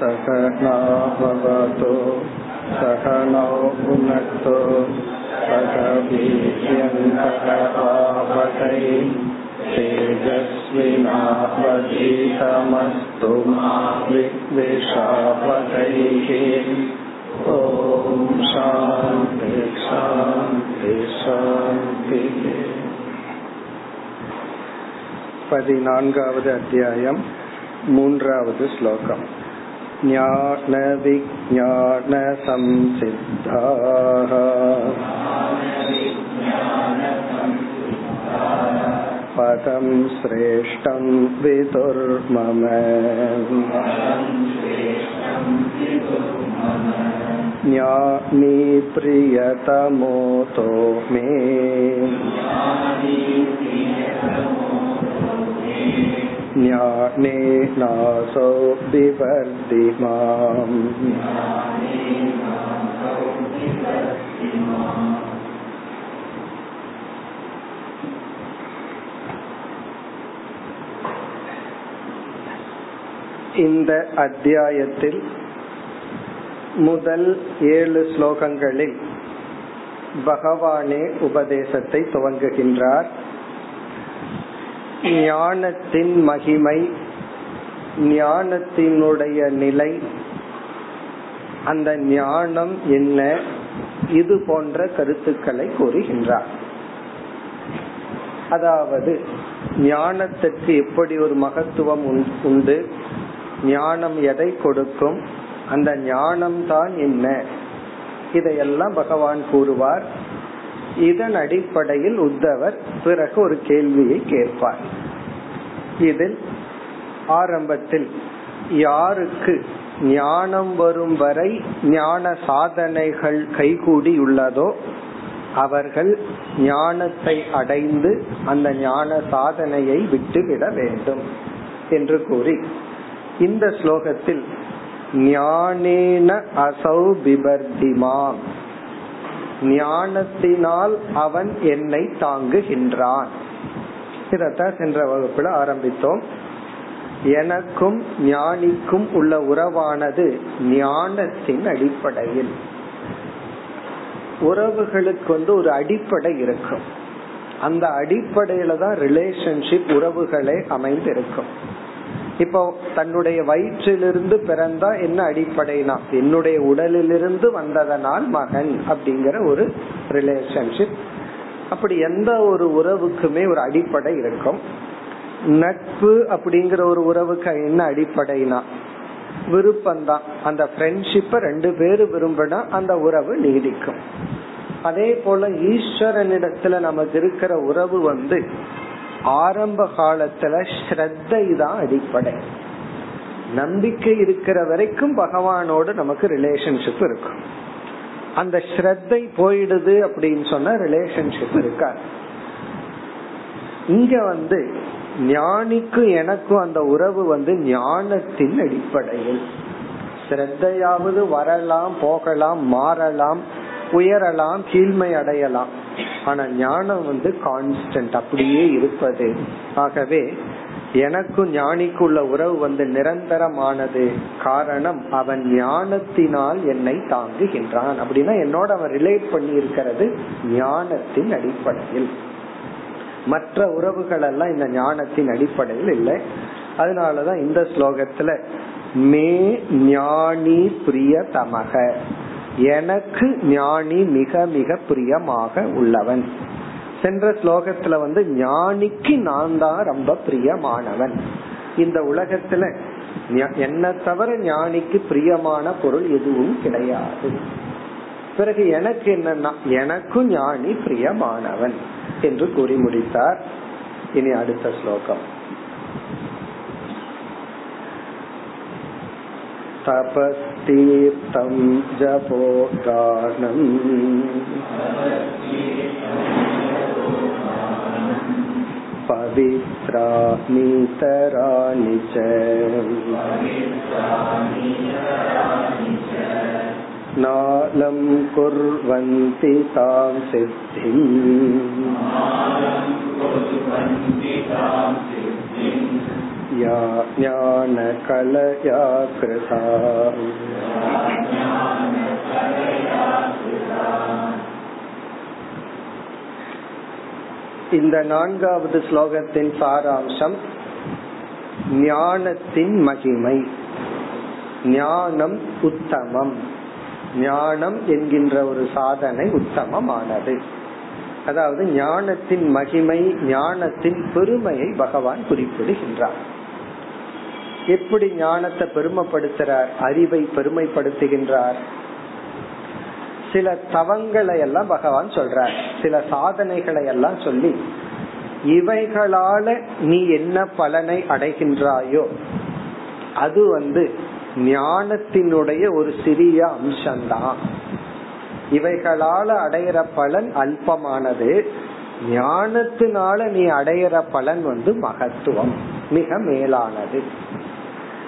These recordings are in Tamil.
सकनाभवतो सहनौ भुनक्तो सह वीर्यङ्करवावहै तेजस्विनावधीतमस्तु मा विद्विषावहैः ॐ शान्ति शान्ति शान्तिः பதினான்காவது அத்தியாயம் மூன்றாவது ஸ்லோகம் ज्ञानविज्ञानसंसिद्धाः पदं श्रेष्ठं विदुर्मम ज्ञानी प्रियतमोतो मे ज्ञानेनासौ बिवर्धि माम् இந்த அத்தியாயத்தில் முதல் ஏழு ஸ்லோகங்களில் பகவானே உபதேசத்தை துவங்குகின்றார் ஞானத்தின் மகிமை ஞானத்தினுடைய நிலை அந்த ஞானம் என்ன? இது போன்ற கருத்துக்களை கூறுகின்றார். அதாவது ஞானத்திற்கு எப்படி ஒரு மகத்துவம் உண்டு? ஞானம் எதை கொடுக்கும்? அந்த ஞானம் தான் என்ன? இதையெல்லாம் பகவான் கூறுவார். இதன் அடிப்படையில் உத்தவர் பிறகு ஒரு கேள்வியை கேட்பார். இதில் ஆரம்பத்தில் யாருக்கு ஞானம் வரும் வரை ஞான சாதனைகள் கைகூடி உள்ளதோ அவர்கள் ஞானத்தை அடைந்து அந்த ஞான சாதனையை விட்டுவிட வேண்டும் என்று கூறி இந்த ஸ்லோகத்தில் ஞானேன அசௌ பிபர்திமாம் ஞானத்தினால் அவன் என்னை தாங்குகின்றான். இதத்தான் சென்ற வகுப்புல ஆரம்பித்தோம். எனக்கும் ஞானிக்கும் உள்ள உறவானது ஞானத்தின் அடிப்படையில். உறவுகளுக்கு வந்து ஒரு அடிப்படை இருக்கும். அந்த அடிப்படையில தான் ரிலேஷன்ஷிப் உறவுகளே அமைந்திருக்கும். இப்போ தன்னுடைய வயிற்றிலிருந்து பிறந்தா என்ன அடிப்படைனா என்னுடைய உடலிலிருந்து வந்ததனால் மகன் அப்படிங்கிற ஒரு ரிலேஷன்ஷிப் அப்படி எந்த ஒரு உறவுக்குமே ஒரு அடிப்படை இருக்கும். நட்பு அப்படிங்கிற ஒரு உறவுக்கு என்ன அடிப்படைனா விருப்பம்தான். அந்த ஃப்ரெண்ட்ஷிப்ப ரெண்டு பேரும் விரும்பினா அந்த உறவு நீடிக்கும். அதே போல ஈஸ்வரனிடத்துல நமக்கு இருக்கிற உறவு வந்து ஆரம்ப காலத்துல ஸ்ரத்தை தான் அடிப்படை. நம்பிக்கை இருக்கிற வரைக்கும் பகவானோடு நமக்கு ரிலேஷன்ஷிப் இருக்கும் அந்த ஸ்ரத்தை போயிடுது அப்படின்னு சொன்னா ரிலேஷன்ஷிப் இருக்காது. இங்க வந்து ஞானிக்கும் எனக்கும் அந்த உறவு வந்து ஞானத்தின் அடிப்படையில். ஸ்ரத்தையாவது வரலாம் போகலாம் மாறலாம் உயரலாம் கீழ்மை அடையலாம் ஆனா ஞானம் வந்து கான்ஸ்டன்ட் அப்படியே இருப்பது. ஆகவே எனக்கும் ஞானிக்குள்ள உறவு வந்து நிரந்தரமானது. காரணம் அவன் ஞானத்தினால் என்னை தாங்குகின்றான். அப்படின்னா என்னோட அவன் ரிலேட் பண்ணி இருக்கிறது ஞானத்தின் அடிப்படையில். மற்ற உறவுகள் எல்லாம் இந்த ஞானத்தின் அடிப்படையில் இல்லை. அதனாலதான் இந்த ஸ்லோகத்துல மே ஞானி பிரிய தமக எனக்கு ஞானி மிக மிக பிரியமாக உள்ளவன். சென்ற ஸ்லோகத்துல வந்து ஞானிக்கு நான் தான் ரொம்ப பிரியமானவன். இந்த உலகத்துல என்ன தவிர ஞானிக்கு பிரியமான பொருள் எதுவும் கிடையாது. பிறகு எனக்கு என்னன்னா எனக்கும் ஞானி பிரியமானவன் என்று கூறி முடித்தார். இனி அடுத்த ஸ்லோகம். தபஸ் जपो गानम् पवित्रानीतराणि च नालं कुर्वन्ति तां सिद्धिम् या ज्ञानकलया कृता இந்த நான்காவது ஸ்லோகத்தின் சாராம்சம் ஞானத்தின் மகிமை ஞானம் உத்தமம் ஞானம் என்கின்ற ஒரு சாதனை உத்தமமானது அதாவது ஞானத்தின் மகிமை ஞானத்தின் பெருமையை பகவான் குறிப்பிடுகின்றார் எப்படி ஞானத்தை பெருமைப்படுத்துறார் அறிவை பெருமைப்படுத்துகின்றார். சில தவங்களை எல்லாம் பகவான் சொல்றார். சில சாதனைகளை எல்லாம் சொல்லி இவைகளால நீ என்ன பலனை அடைகின்றாயோ அது வந்து ஞானத்தினுடைய ஒரு சிறிய அம்சம்தான். இவைகளால அடையிற பலன் அல்பமானது ஞானத்தினால நீ அடையிற பலன் வந்து மகத்துவம் மிக மேலானது.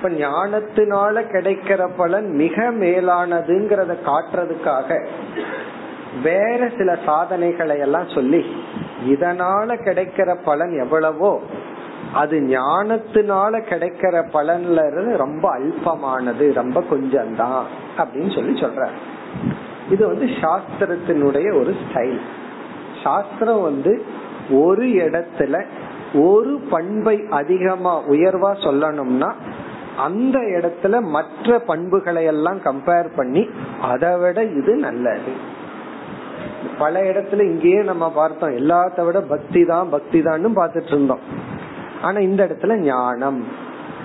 இப்ப ஞானத்தினால கிடைக்கிற பலன் மிக மேலானதுங்கிறத காட்டுறதுக்காக வேற சில சாதனைகளை எல்லாம் சொல்லி இதனால கிடைக்கிற பலன் எவ்வளவோ அது ஞானத்தினால கிடைக்கிற பலன்ல இருந்து ரொம்ப அல்பமானது ரொம்ப கொஞ்சம் தான் அப்படின்னு சொல்லி சொல்ற இது வந்து சாஸ்திரத்தினுடைய ஒரு ஸ்டைல் சாஸ்திரம் வந்து ஒரு இடத்துல ஒரு பண்பை அதிகமா உயர்வா சொல்லணும்னா அந்த இடத்துல மற்ற பண்புகளை எல்லாம் கம்பேர் பண்ணி அதை விட இது நல்லது. பல இடத்துல இங்கேயே நம்ம பார்த்தோம் எல்லாத்த விட பக்தி தான் பக்தி தான் பார்த்துட்டு இருந்தோம். ஆனா இந்த இடத்துல ஞானம்.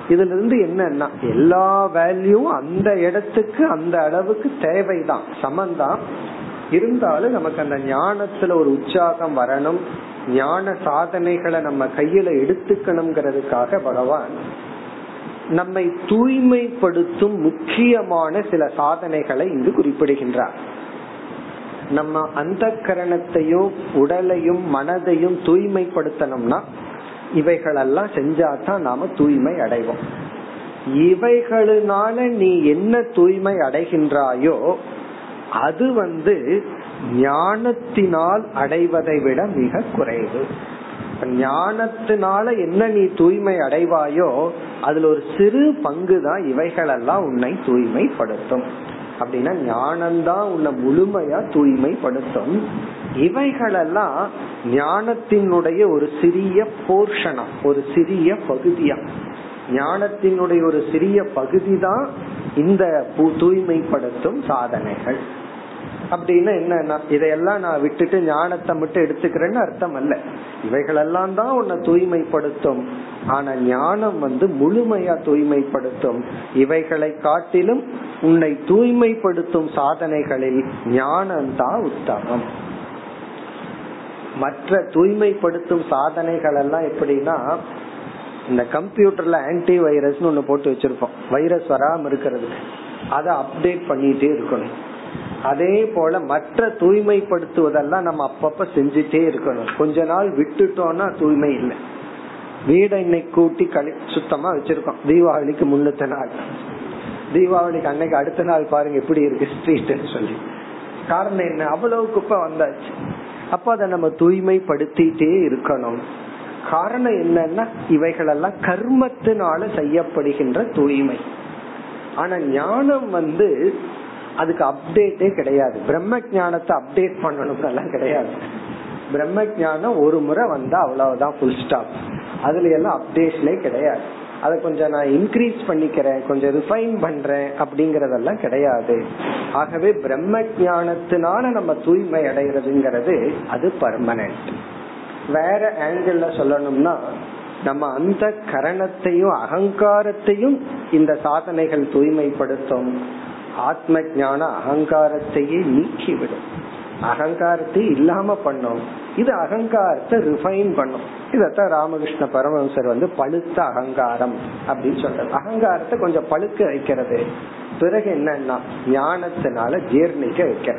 இதுல இருந்து என்னன்னா எல்லா வேல்யூவும் அந்த இடத்துக்கு அந்த அளவுக்கு தேவைதான். சமந்தான். இருந்தாலும் நமக்கு அந்த ஞானத்துல ஒரு உற்சாகம் வரணும். ஞான சாதனைகளை நம்ம கையில எடுத்துக்கணுங்கிறதுக்காக பகவான் நம்மை தூய்மைப்படுத்தும் முக்கியமான சில சாதனைகளை இங்கு குறிப்பிடுகின்றார். நம்ம அந்த கரணத்தையும் உடலையும் மனதையும் தூய்மைப்படுத்தணும்னா இவைகளெல்லாம் செஞ்சாதான் நாம தூய்மை அடைவோம். இவைகளினால நீ என்ன தூய்மை அடைகின்றாயோ அது வந்து ஞானத்தினால் அடைவதை விட மிக குறைவு. ஞானத்தினால என்ன நீ தூய்மை அடைவாயோ அதுல ஒரு சிறு பங்கு தான் இவைகளெல்லாம் உன்னை தூய்மைப்படுத்தும். அப்படின்னா ஞானம்தான் உன்னை முழுமையா தூய்மைப்படுத்தும். இவைகளெல்லாம் ஞானத்தினுடைய ஒரு சிறிய போர்ஷனா ஒரு சிறிய பகுதியா. ஞானத்தினுடைய ஒரு சிறிய பகுதி தான் இந்த தூய்மைப்படுத்தும் சாதனைகள். அப்படின்னா என்ன இதையெல்லாம் நான் விட்டுட்டு ஞானத்தை மட்டும் எடுத்துக்கிறேன்னு அர்த்தம் அல்ல இவைகளெல்லாம் தான் உன்னை தூய்மைப்படுத்தும். ஆனா ஞானம் வந்து முழுமையா தூய்மைப்படுத்தும். இவைகளை காட்டிலும் உன்னை தூய்மைப்படுத்தும் சாதனைகளில் ஞானம் தான் உத்தமம். மற்ற தூய்மைப்படுத்தும் சாதனைகள் எல்லாம் எப்படின்னா இந்த கம்ப்யூட்டர்ல ஆன்டி வைரஸ் ஒண்ணு போட்டு வச்சிருப்போம். வைரஸ் வராம இருக்கிறதுக்கு. அதை அப்டேட் பண்ணிட்டே இருக்கணும். அதே போல மற்ற தூய்மைப்படுத்துவதெல்லாம் நம்ம அப்பப்ப செஞ்சுட்டே இருக்கணும். கொஞ்ச நாள் விட்டுட்டோம்னா தூய்மை இல்லை. வீடை இன்னைக்கு கூட்டி கழி சுத்தமா வச்சிருக்கோம். தீபாவளிக்கு முன்னத்த நாள். தீபாவளிக்கு அன்னைக்கு அடுத்த நாள் பாருங்க எப்படி இருக்கு ஸ்ட்ரீட் சொல்லி. காரணம் என்ன? அவ்வளவு குப்பை வந்தாச்சு. அப்ப அதை நம்ம தூய்மைப்படுத்திட்டே இருக்கணும். காரணம் என்னன்னா இவைகளெல்லாம் கர்மத்தினால செய்யப்படுகின்ற தூய்மை. ஆனா ஞானம் வந்து அதுக்கு அப்டேட்டே கிடையாது. பிரம்ம ஜானத்தை அப்டேட் பண்ணணும் கிடையாது. பிரம்ம ஜானம் ஒரு முறை வந்தா அவ்வளவுதான் ஃபுல் ஸ்டாப் அதுல எல்லாம் அப்டேஷனே கிடையாது. அதை கொஞ்சம் நான் இன்க்ரீஸ் பண்ணிக்கிறேன் கொஞ்சம் ரிஃபைன் பண்றேன் அப்படிங்கறதெல்லாம் கிடையாது. ஆகவே பிரம்ம ஜானத்தினால நம்ம தூய்மை அடைகிறதுங்கிறது அது பர்மனன்ட் வேற ஆங்கிள் சொல்லணும்னா நம்ம அந்த கரணத்தையும் அகங்காரத்தையும் இந்த சாதனைகள் தூய்மைப்படுத்தும். ஆத்ம ஞான அகங்காரத்தையே நீக்கிவிடும். அகங்காரத்தை இல்லாம பண்ணும். இது அகங்காரத்தை ரிஃபைன் பண்ணும். இதத்தான் ராமகிருஷ்ண பரமஹம்சர் வந்து பழுத்த அகங்காரம் அப்படின்னு சொல்றது அகங்காரத்தை கொஞ்சம் பழுக்க வைக்கிறது. பிறகு என்னன்னா ஞானத்தினால ஜீர்ணிக்க வைக்க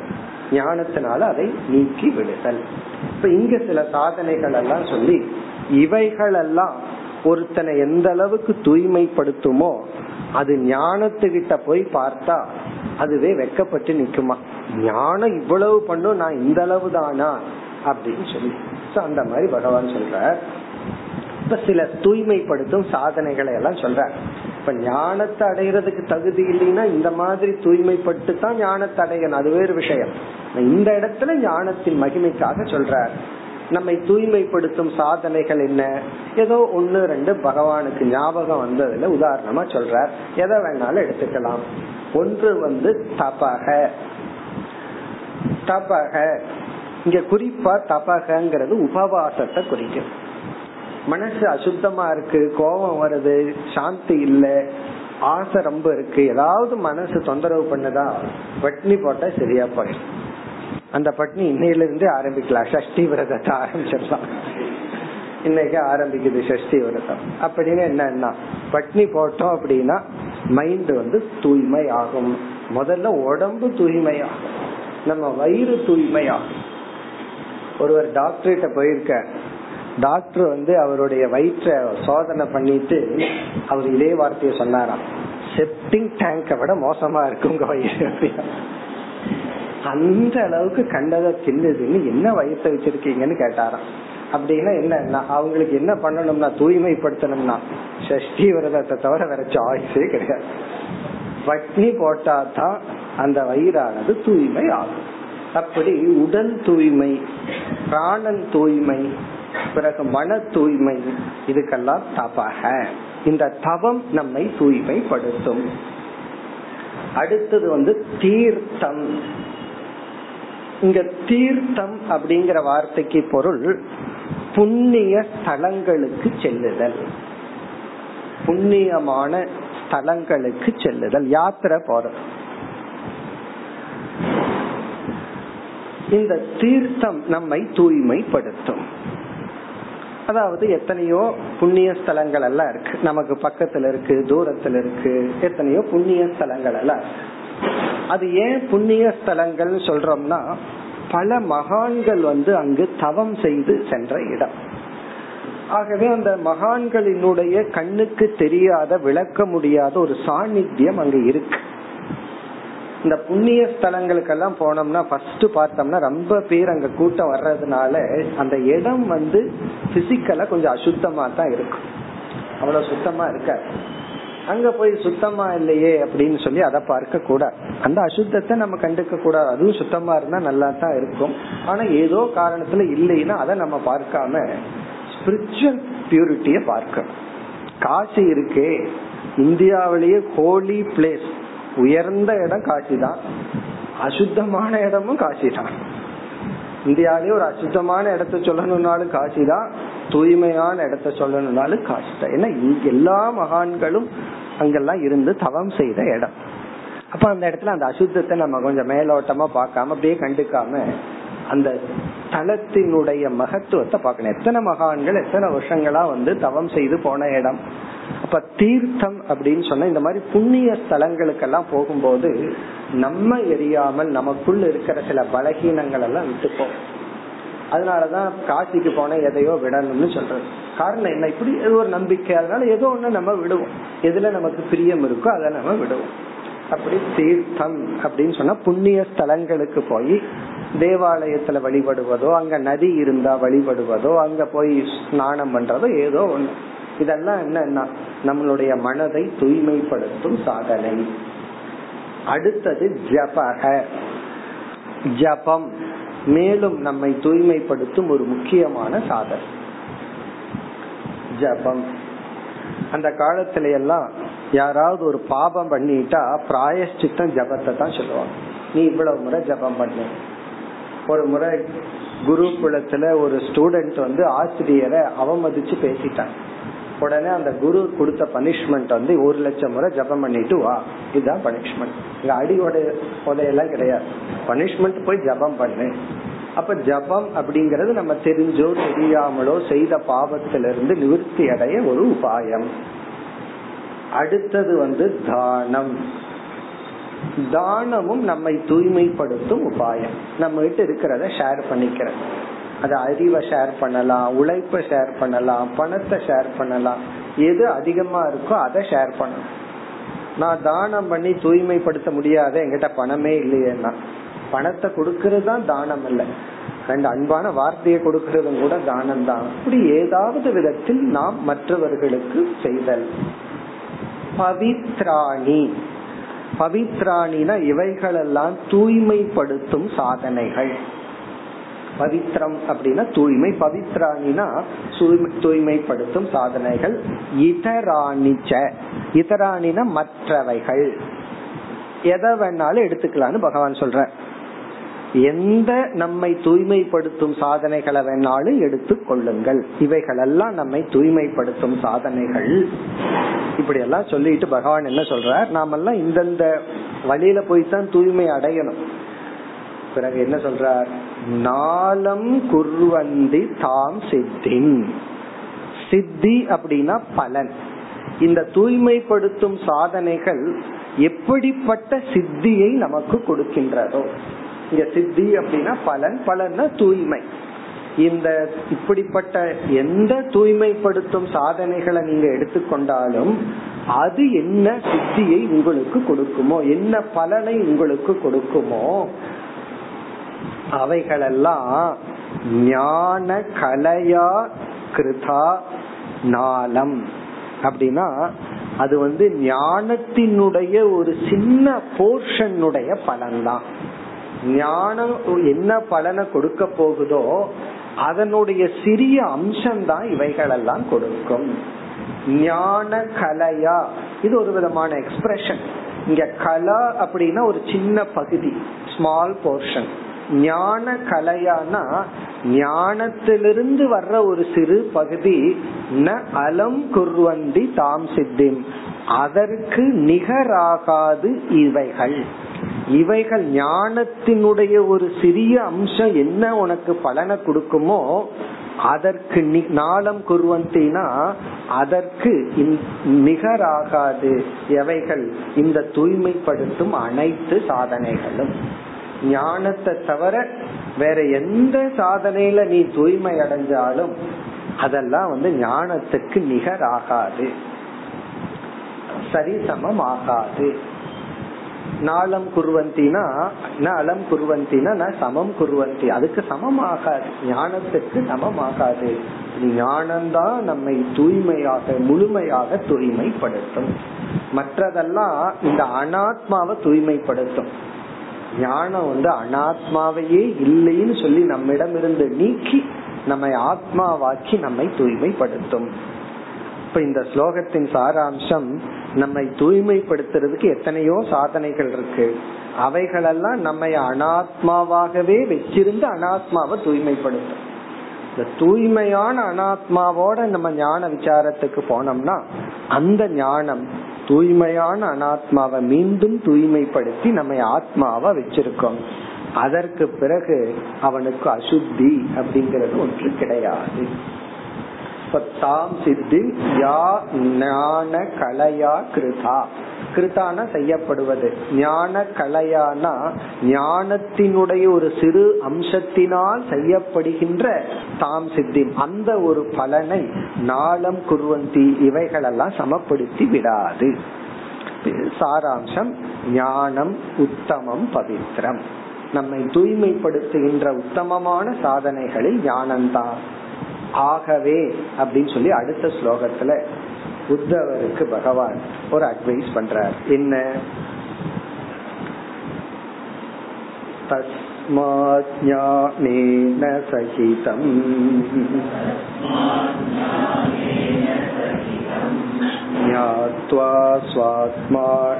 ஞானத்தினால அதை நீக்கி விடுதல். இப்ப இங்க சில சாதனைகள் எல்லாம் சொல்லி இவைகள் எல்லாம் ஒருத்தனை எந்த அளவுக்கு தூய்மைப்படுத்துமோ அது ஞானத்துக்கிட்ட போய் பார்த்தா அதுவே வெக்கப்பட்டு நிக்குமா? ஞானம் இவ்வளவு பண்ணும் நான் இந்த அளவு தானா? அப்படின்னு சொல்லி. அந்த மாதிரி பகவான் சொல்ற இப்ப சில தூய்மைப்படுத்தும் சாதனைகளை எல்லாம் சொல்ற இப்ப ஞானத்தை அடைகிறதுக்கு தகுதி இல்லைன்னா இந்த மாதிரி தூய்மைப்பட்டு தான் ஞானத்தை அடையணும். அது வேறு விஷயம். இந்த இடத்துல ஞானத்தின் மகிமைக்காக சொல்றார். நம்மை தூய்மைப்படுத்தும் சாதனைகள் என்ன? ஏதோ ஒன்னு ரெண்டு பகவானுக்கு ஞாபகம் வந்ததுல உதாரணமா சொல்றார். எதை வேணாலும் எடுத்துக்கலாம். ஒன்று வந்து தபக. தபக. இங்க குறிப்பா தபகங்கிறது உபவாசத்தை குறிக்கும். மனசு அசுத்தமா இருக்கு கோபம் வருது சாந்தி இல்ல ஆசை ரொம்ப இருக்கு. ஏதாவது மனசு தொந்தரவு பண்ணுதா? பட்னி போட்டா சரியா போயிடும். அந்த பட்னி இன்னையில இருந்து ஆரம்பிக்கலாம் சஷ்டி விரதத்தை ஆரம்பிச்சிடலாம். இன்னைக்கு ஆரம்பிக்குது சஷ்டி விரதம். அப்படின்னு என்னன்னா பட்னி போட்டோம் அப்படின்னா மைண்ட் வந்து தூய்மை ஆகும் முதல்ல உடம்பு தூய்மை ஆகும் நம்ம வயிறு தூய்மை ஆகும் ஒருவர் டாக்டர்கிட்ட போயிருக்க. டாக்டர் வந்து அவருடைய வயிற்ற சோதனை பண்ணிட்டு அவர் இதே வார்த்தையை சொன்னாராம். செப்டிங் டேங்கை விட மோசமா இருக்கு உங்க வயிறு அந்த அளவுக்கு கண்டதை தின்னுதுன்னு என்ன வயசை வச்சிருக்கீங்கன்னு கேட்டாராம். அப்படின்னா என்ன அவங்களுக்கு என்ன பண்ணணும்னா தூய்மைப்படுத்தணும்னா சஷ்டி விரதத்தை தவிர வேற சாய்ஸே கிடையாது. பட்னி போட்டா தான் அந்த வயிறானது தூய்மை ஆகும் அப்படி உடல் தூய்மை பிராணன் தூய்மை பிறகு மன தூய்மை இதுக்கெல்லாம் தபக. இந்த தவம் நம்மை தூய்மைப்படுத்தும். அடுத்தது வந்து தீர்த்தம். இங்க தீர்த்தம் அப்படிங்கிற வார்த்தைக்கு பொருள் புண்ணிய ஸ்தலங்களுக்கு செல்லுதல். புண்ணியமான ஸ்தலங்களுக்கு செல்லுதல். யாத்திரை போறது இந்த தீர்த்தம் நம்மை தூய்மைப்படுத்தும். அதாவது எத்தனையோ புண்ணிய ஸ்தலங்கள் எல்லாம் இருக்கு. நமக்கு பக்கத்துல இருக்கு தூரத்துல இருக்கு. எத்தனையோ புண்ணிய ஸ்தலங்கள் எல்லாம் அது ஏன் புண்ணிய ஸ்தலங்கள் சொல்றோம்னா பல மகான்கள் வந்து அங்கு தவம் செய்து சென்ற இடம். ஆகவே அந்த மகான்களினுடைய கண்ணுக்கு தெரியாத விளக்க முடியாத ஒரு சாநித்தியம் அங்க இருக்கு. இந்த புண்ணிய ஸ்தலங்களுக்கெல்லாம் போனோம்னா ஃபர்ஸ்ட் பார்த்தோம்னா ரொம்ப பேர் அங்க கூட்டம் வர்றதுனால அந்த இடம் வந்து பிசிக்கலா கொஞ்சம் அசுத்தமா தான் இருக்கும். அவ்வளவு சுத்தமா இருக்காது. அங்க போய் சுத்தமா இல்லையே அப்படின்னு சொல்லி அதை பார்க்க கூடாது. அந்த அசுத்தத்தை நம்ம கண்டுக்க கூடாது. அதுவும் சுத்தமா இருந்தா நல்லா தான் இருக்கும். ஆனா ஏதோ காரணத்துல இல்லைன்னா அதை நம்ம பார்க்காம ஸ்பிரிச்சுவல் பியூரிட்டிய பார்க்கணும். காசி இருக்கே. இந்தியாவிலேயே ஹோலி பிளேஸ் உயர்ந்த இடம் காசி தான் அசுத்தமான இடமும் காசி தான் இந்தியாவிலேயே ஒரு அசுத்தமான இடத்த சொல்லணும்னாலும் காசி தான் தூய்மையான இடத்த சொல்லணும்னாலும் காசி தான் ஏன்னா எல்லா மகான்களும் அங்கெல்லாம் இருந்து தவம் செய்த இடம். அப்ப அந்த இடத்துல அந்த அசுத்தத்தை நம்ம கொஞ்சம் மேலோட்டமா பார்க்காம அப்படியே கண்டுக்காம அந்த தலத்தினுடைய மகத்துவத்தை பார்க்கணும். எத்தனை மகான்கள் எத்தனை வருஷங்களா வந்து தவம் செய்து போன இடம். அப்ப தீர்த்தம் அப்படின்னு சொன்னா இந்த மாதிரி புண்ணிய ஸ்தலங்களுக்கெல்லாம் போகும்போது நம்ம எரியாமல் நமக்குள்ள இருக்கிற சில பலகீனங்கள் எல்லாம் விட்டுப்போம். அதனாலதான் காசிக்கு போன எதையோ விடணும்னு சொல்றது. காரணம் என்ன? இப்படி ஒரு நம்பிக்கை. அதனால ஏதோ ஒண்ணு நம்ம விடுவோம். எதுல நமக்கு பிரியம் இருக்கோ அதை நம்ம விடுவோம். அப்படி தீர்த்தம் அப்படின்னு சொன்னா புண்ணிய ஸ்தலங்களுக்கு போய் தேவாலயத்துல வழிபடுவதோ அங்க நதி இருந்தா வழிபடுவதோ அங்க போய் ஸ்நானம் பண்றதோ ஏதோ ஒண்ணு. இதெல்லாம் என்னன்னா நம்மளுடைய மனதை தூய்மைப்படுத்தும் சாதனை. அடுத்தது ஜபக. ஜபம். மேலும் நம்மை தூய்மைப்படுத்தும் ஒரு முக்கியமான சாதனை. ஜபம். அந்த காலத்துல எல்லாம் யாராவது ஒரு பாபம் பண்ணிட்டா பிராயஷ்சித்தம் ஜபத்தை தான் சொல்லுவாங்க. நீ இவ்வளவு முறை ஜபம் பண்ணு. ஒரு முறை குருகுலத்துல ஒரு ஸ்டூடெண்ட் வந்து ஆசிரியரை அவமதிச்சு பேசிட்டாங்க. உடனே அந்த குரு கொடுத்த பனிஷ்மெண்ட் வந்து ஒரு லட்சம் முறை ஜபம் பண்ணிட்டு வா. இதுதான் பனிஷ்மெண்ட் இங்க அடி உதையெல்லாம் கிடையாது. பனிஷ்மெண்ட் போய் ஜபம் பண்ணு. அப்ப ஜபம் அப்படிங்கறது நம்ம தெரிஞ்சோ தெரியாமலோ செய்த பாவத்திலிருந்து நிவர்த்தி அடைய ஒரு உபாயம். அடுத்தது வந்து தானம். தானமும் நம்மை தூய்மைப்படுத்தும் உபாயம். நம்ம கிட்ட இருக்கிறத ஷேர் பண்ணிக்கிறது. அது அறிவை ஷேர் பண்ணலாம் உழைப்ப ஷேர் பண்ணலாம் பணத்தை ஷேர் பண்ணலாம். எது அதிகமா இருக்கோ அதை ஷேர் பண்ணலாம் நான் தானம் பண்ணி தூய்மைப்படுத்த முடியாத எங்கிட்ட பணமே இல்லையேன்னா பணத்தை கொடுக்கறது தான் தானம் இல்லை. ரெண்டு அன்பான வார்த்தையை கொடுக்கறதும் கூட தானம் தான். இப்படி ஏதாவது விதத்தில் நாம் மற்றவர்களுக்கு செய்தல். பவித்ராணி. பவித்ராணினா இவைகளெல்லாம் தூய்மைப்படுத்தும் சாதனைகள். பவித்ரம் அப்படின்னா தூய்மை. பவித்ராணினா தூய்மைப்படுத்தும் சாதனைகள். இதராணிச்ச. இதராணினா மற்றவைகள். எதை வேணாலும் எடுத்துக்கலாம்னு பகவான் சொல்ற எந்த நம்மை தூய்மைப்படுத்தும் சாதனைகளை வேணாலும் எடுத்து கொள்ளுங்கள். இவைகளெல்லாம் நம்மை தூய்மைப்படுத்தும் சாதனைகள். இப்படி எல்லாம் சொல்லிட்டு பகவான் என்ன சொல்றார்? நாமெல்லாம் இந்தந்த வழியில போய்தான் தூய்மை அடையணும். பிறகு என்ன சொல்றார்? நாளம் குர்வந்தி தாம் சித்தின். சித்தி அப்படின்னா பலன். இந்த தூய்மைப்படுத்தும் சாதனைகள் எப்படிப்பட்ட சித்தியை நமக்கு கொடுக்கின்றதோ. இங்க சித்தி அப்படின்னா பலன் பலன்னா தூய்மை. இந்த இப்படிப்பட்ட எந்த தூய்மைப்படுத்தும் சாதனைகளை நீங்க எடுத்துக்கொண்டாலும் அது என்ன சித்தியை உங்களுக்கு கொடுக்குமோ என்ன பலனை உங்களுக்கு கொடுக்குமோ அவைகளெல்லாம் ஞான கலையா கிருதா நாளம். அப்படின்னா அது வந்து ஞானத்தினுடைய ஒரு சின்ன போர்ஷனுடைய பலன் தான் ஞானம் என்ன பலனை கொடுக்க போகுதோ அதனுடைய சிறிய அம்சம் தான் இவைகளெல்லாம் கொடுக்கும். ஞான கலையா இது ஒரு விதமான எக்ஸ்பிரஷன் இங்க கலா அப்படின்னா ஒரு சின்ன பகுதி ஸ்மால் போர்ஷன் ஞான கலையானா ஞானத்திலிருந்து வர்ற ஒரு சிறு பகுதி ந அலம் குர்வந்தி தாம் சித்திம். அதற்கு நிகராகாது இவைகள். இவைகள் ஞானத்தினுடைய ஒரு சிறிய அம்சம் என்ன உனக்கு பலனை கொடுக்குமோ அதற்கு நாளம் குருவந்தினா அதற்கு நிகராகாது. எவைகள் இந்த தூய்மைப்படுத்தும் அனைத்து சாதனைகளும். ஞானத்தை தவிர வேற எந்த சாதனையில நீ தூய்மை அடைஞ்சாலும் அதெல்லாம் வந்து ஞானத்துக்கு நிகராகாது. சரிசமம் ஆகாது நாளம் குருவந்தினா நலம் குருவந்தினா சமம் குருவந்தி. அதுக்கு சமம் ஆகாது ஞானத்துக்கு சமம் ஆகாது ஞானம்தான் நம்மை தூய்மையாக முழுமையாக தூய்மைப்படுத்தும். மற்றதெல்லாம் இந்த அனாத்மாவை தூய்மைப்படுத்தும். ஞானம் வந்து அனாத்மாவையே இல்லைன்னு சொல்லி நம்மிடம் இருந்து நீக்கி நம்மை ஆத்மாவாக்கி நம்மை தூய்மைப்படுத்தும். இப்ப இந்த ஸ்லோகத்தின் சாராம்சம் நம்மை தூய்மைப்படுத்துறதுக்கு எத்தனையோ சாதனைகள் இருக்கு. அவைகளெல்லாம் நம்மை அனாத்மாவாகவே வச்சிருந்து அனாத்மாவை தூய்மைப்படுத்தும். இந்த தூய்மையான அனாத்மாவோட நம்ம ஞான விசாரத்துக்கு போனோம்னா அந்த ஞானம் தூய்மையான அனாத்மாவை மீண்டும் தூய்மைப்படுத்தி நம்ம ஆத்மாவை வச்சிருக்கோம். அதற்கு பிறகு அவனுக்கு அசுத்தி அப்படிங்கறது ஒன்று கிடையாது. தாம் சித்தி யா ஞான கலையா கிருதா. கிருதான செய்யப்படுவது. ஞான கலையானா ஞானத்தினுடைய ஒரு சிறு அம்சத்தினால் செய்யப்படுகின்ற தாம் சித்தி அந்த ஒரு பலனை நாளம் குருவந்தி இவைகளெல்லாம் சமப்படுத்தி விடாது. சாராம்சம் ஞானம் உத்தமம் பவித்ரம். நம்மை தூய்மைப்படுத்துகின்ற உத்தமமான சாதனைகளில் ஞானம்தான் ஆகவே அப்படின்னு சொல்லி அடுத்த ஸ்லோகத்துல உத்தவருக்கு பகவான் ஒரு அட்வைஸ் பண்றார் என்ன तस्माज्ञानेन सहितम् ज्ञात्वा स्वात्मानमुद्धव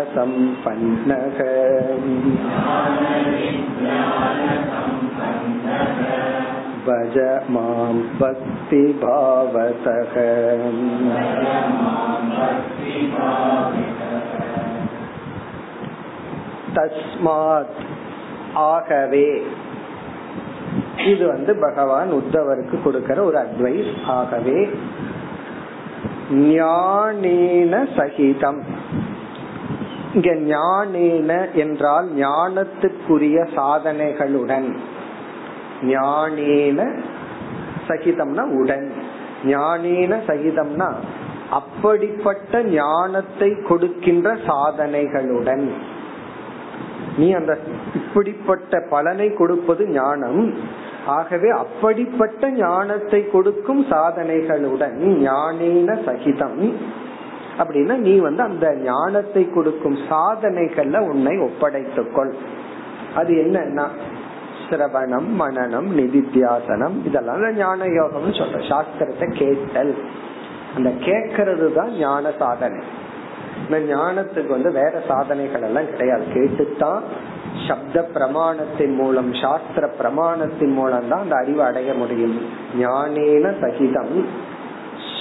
ज्ञानविज्ञानसम्पन्नः भक्तिभावतः தஸ்மாத் ஆகவே இது வந்து பகவான் உத்தவருக்கு கொடுக்கிற ஒரு அட்வைஸ் ஆகவே ஞானேன சகிதம் இங்க ஞானேன என்றால் ஞானத்துக்குரிய சாதனைகளுடன் ஞானேன சகிதம்னா உடன். ஞானேன சகிதம்னா அப்படிப்பட்ட ஞானத்தை கொடுக்கின்ற சாதனைகளுடன். நீ அந்த இப்படிப்பட்ட பலனை கொடுப்பது ஞானம். ஆகவே அப்படிப்பட்ட ஞானத்தை கொடுக்கும் சாதனைகளுடன் ஞானேன சகிதம். அப்படின்னா நீ வந்து அந்த ஞானத்தை கொடுக்கும் சாதனைகள்ல உன்னை ஒப்படைத்துக்கொள். அது என்னன்னா சிரவணம் மனநம் நிதித்தியாசனம் இதெல்லாம் ஞான யோகம்னு சொல்ற சாஸ்திரத்தை கேட்டல். அந்த கேட்கறது தான் ஞான சாதனை. இந்த ஞானத்துக்கு வந்து வேற சாதனைகள் எல்லாம் கிடையாது. கேட்டுத்தான் சப்த பிரமாணத்தின் மூலம் சாஸ்திர பிரமாணத்தின் மூலம் தான் அந்த அறிவு அடைய முடியும். ஞானேன சகிதம்.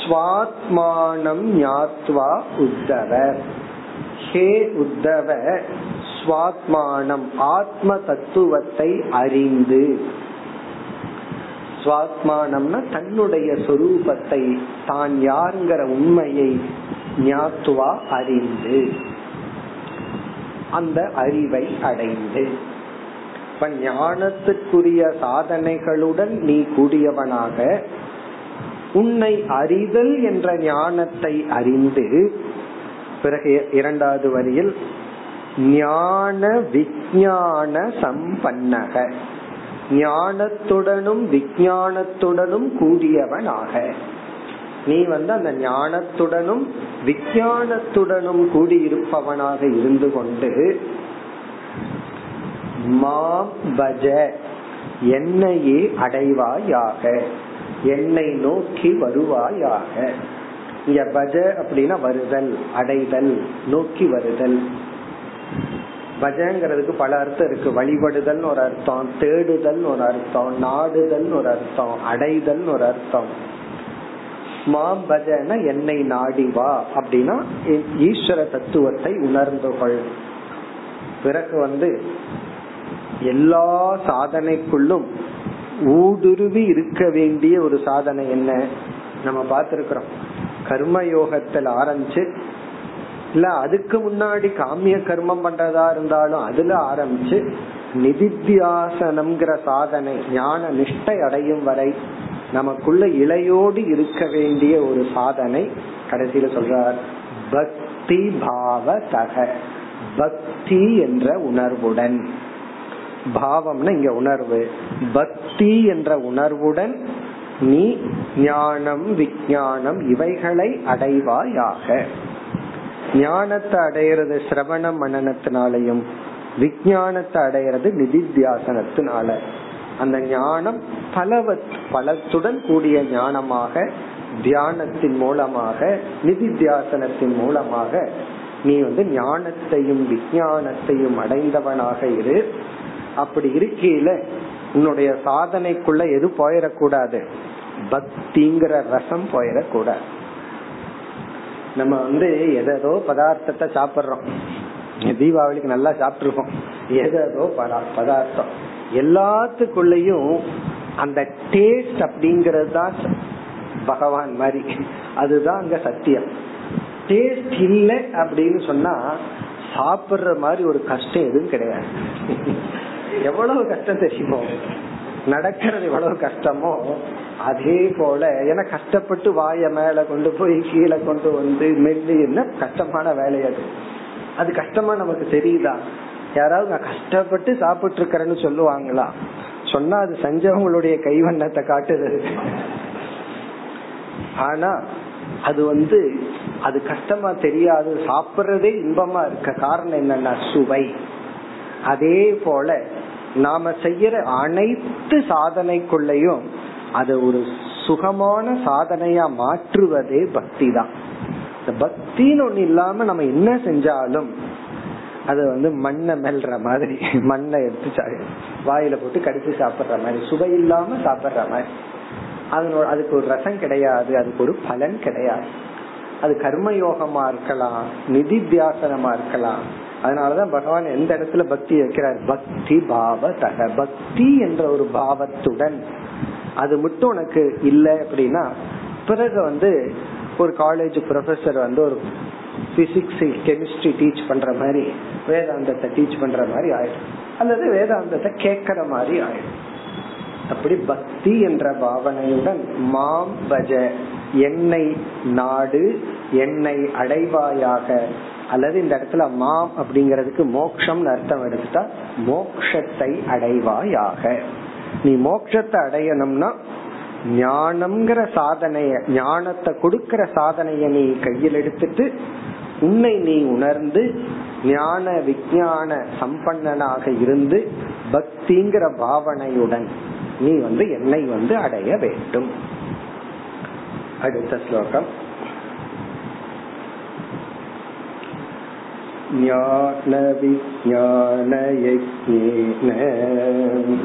ஸ்வாத்மானம் ஞாத்வா உத்தவ. ஹே உத்தவ சுவாத்மானம் ஆத்ம தத்துவத்தை அறிந்து. சுவாத்மானம்னா தன்னுடைய சொரூபத்தை தான் யாருங்கிற உண்மையை ஞாத்துவா அறிந்து. அந்த அறிவை அடைந்து. இப்ப ஞானத்துக்குரிய சாதனைகளுடன் நீ கூடியவனாக உன்னை அறிதல் என்ற ஞானத்தை அறிந்து பிறகு இரண்டாவது வரியில் ஞான விஜயான சம்பன்னக ஞானத்துடனும் விஜயானத்துடனும் கூடியவனாக. நீ வந்து அந்த ஞானத்துடனும் விஜயானத்துடனும் கூடியிருப்பவனாக இருந்து கொண்டு மாம் பஜ என்னையே அடைவாயாக என்னை நோக்கி வருவாயாக. இங்க பஜ அப்படின்னா வருதல் அடைதல் நோக்கி வருதல். பஜங்கிறதுக்கு பல அர்த்தம் இருக்கு. வழிபடுதல் ஒரு அர்த்தம் தேடுதல் ஒரு அர்த்தம் நாடுதல் ஒரு அர்த்தம் அடைதல் ஒரு அர்த்தம். மாம் பஜன என்னை நாடி வா அப்படின்னா ஈஸ்வர தத்துவத்தை உணர்ந்து கொள் பிறகு வந்து எல்லா சாதனைக்குள்ளும் ஊடுருவி இருக்க வேண்டிய ஒரு சாதனை என்ன? நம்ம பார்த்திருக்கிறோம். கர்ம யோகத்தில் ஆரம்பிச்சு இல்ல அதுக்கு முன்னாடி காமிய கர்மம் பண்றதா இருந்தாலும் அதுல ஆரம்பிச்சு நிதித்தியாசனம்ங்கிற சாதனை ஞான நிஷ்டை அடையும் வரை நமக்குள்ள இளையோடு இருக்க வேண்டிய ஒரு சாதனை கடைசியில சொல்றார். பக்தி பாவ தக பக்தி என்ற உணர்வுடன். பாவம்னா இங்க உணர்வு. பக்தி என்ற உணர்வுடன் நீ ஞானம் விஞ்ஞானம் இவைகளை அடைவாயாக. ஞானத்தை அடையிறது சிரவண மனநத்தினாலையும் விஞ்ஞானத்தை அடையிறது நிதித்தியாசனத்தினால. அந்த ஞானம் பலவ பலத்துடன் கூடிய ஞானமாக தியானத்தின் மூலமாக நிதித்தியாசனத்தின் மூலமாக நீ வந்து ஞானத்தையும் விஞ்ஞானத்தையும் அடைந்தவனாக இரு. அப்படி இருக்கையில உன்னுடைய சாதனைக்குள்ள எது போயிடக்கூடாது பக்திங்கிற ரசம் போயிடக்கூடாது நம்ம வந்து எதோ பதார்த்தத்தை சாப்பிடுறோம். தீபாவளிக்கு நல்லா சாப்பிட்டுருக்கோம். எதோ பதார்த்தம். எல்லாத்துக்குள்ளயும் அந்த டேஸ்ட் அப்படிங்கறது தான் பகவான் மாதிரி. அதுதான் அங்க சத்தியம். டேஸ்ட் இல்லை அப்படின்னு சொன்னா சாப்பிடுற மாதிரி ஒரு கஷ்டம் எதுவும் கிடையாது. எவ்வளவு கஷ்டம் தெரியுமோ? நடக்கிறது எவ்வளவு கஷ்டமோ அதே போல ஏன்னா கஷ்டப்பட்டு வாய மேல கொண்டு போய் கீழே கொண்டு வந்து மெல்லி என்ன கஷ்டமான வேலை அது. அது கஷ்டமா நமக்கு தெரியுதா? யாராவது நான் கஷ்டப்பட்டு சாப்பிட்டு இருக்கிறேன்னு சொல்லுவாங்களா? சொன்னா அது செஞ்சவங்களுடைய கைவண்ணத்தை காட்டுது. ஆனா அது வந்து அது கஷ்டமா தெரியாது சாப்பிடுறதே இன்பமா இருக்க காரணம் என்னன்னா சுவை. அதே போல நாம செய்யற அனைத்து சாதனைக்குள்ளயும் அது ஒரு சுகமான சாதனையா மாற்றுவதே பக்தி தான் இந்த பக்தின்னு ஒண்ணு இல்லாம நம்ம என்ன செஞ்சாலும் அது வந்து மண்ணை மெல்ற மாதிரி மண்ணை எடுத்து வாயில போட்டு கடிச்சு சாப்பிடுற மாதிரி சுவை இல்லாம சாப்பிடுற மாதிரி. அதனோட அதுக்கு ஒரு ரசம் கிடையாது அதுக்கு ஒரு பலன் கிடையாது. அது கர்ம யோகமா இருக்கலாம் நிதித்தியாசனமா இருக்கலாம் அதனாலதான் பகவான் எந்த இடத்துல பக்தி வைக்கிறார்? பக்தி பாவதக பக்தி என்ற ஒரு பாவத்துடன். அது மட்டும் உனக்கு இல்லை அப்படின்னா பிறகு வந்து ஒரு காலேஜ் ப்ரொஃபசர் வந்து ஒரு பிசிக்ஸ் கெமிஸ்ட்ரி டீச் பண்ற மாதிரி வேதாந்தத்தை டீச் பண்ற மாதிரி ஆயிடும். அல்லது வேதாந்தத்தை கேட்கற மாதிரி ஆயிடும். அப்படி பக்தி என்ற பாவனையுடன் மாம் பஜ. என்னை நாடு என்னை அடைவாயாக. அல்லது இந்த இடத்துல மாம் அப்படிங்கறதுக்கு மோக்ஷம் அர்த்தம் எடுத்துட்டா மோக்ஷத்தை அடைவாயாக. நீ மோக்ஷத்தை அடையணும்னா ஞானம்ங்கிற சாதனைய ஞானத்தை கொடுக்கிற சாதனைய நீ கையில் எடுத்துட்டு உன்னை நீ உணர்ந்து ஞான விஞ்ஞான சம்பன்னனாக இருந்து பக்திங்கிற பாவனையுடன் நீ வந்து என்னை வந்து அடைய வேண்டும். அடுத்த ஸ்லோகம். ज्ञानविज्ञानयज्ञेन।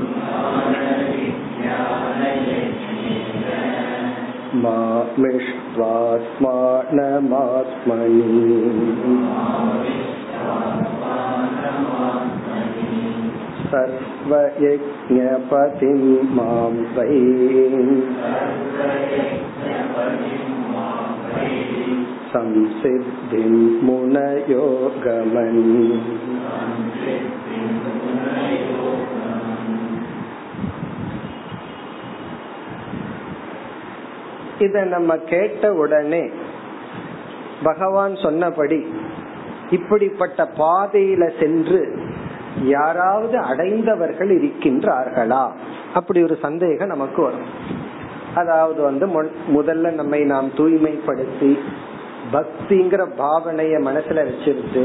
मामिष्ट्वात्मानमात्मनि सर्वयज्ञपतिं माँ वै। संसिद्धिं मुनयो गमन् இத நம்ம கேட்ட உடனே பகவான் சொன்னபடி இப்படிப்பட்ட பாதையில சென்று யாராவது அடைந்தவர்கள் இருக்கின்றார்களா அப்படி ஒரு சந்தேகம் நமக்கு வரும் அதாவது வந்து முதல்ல நம்மை நாம் தூய்மைப்படுத்தி பக்திங்கிற பாவனைய மனசுல வச்சிருந்து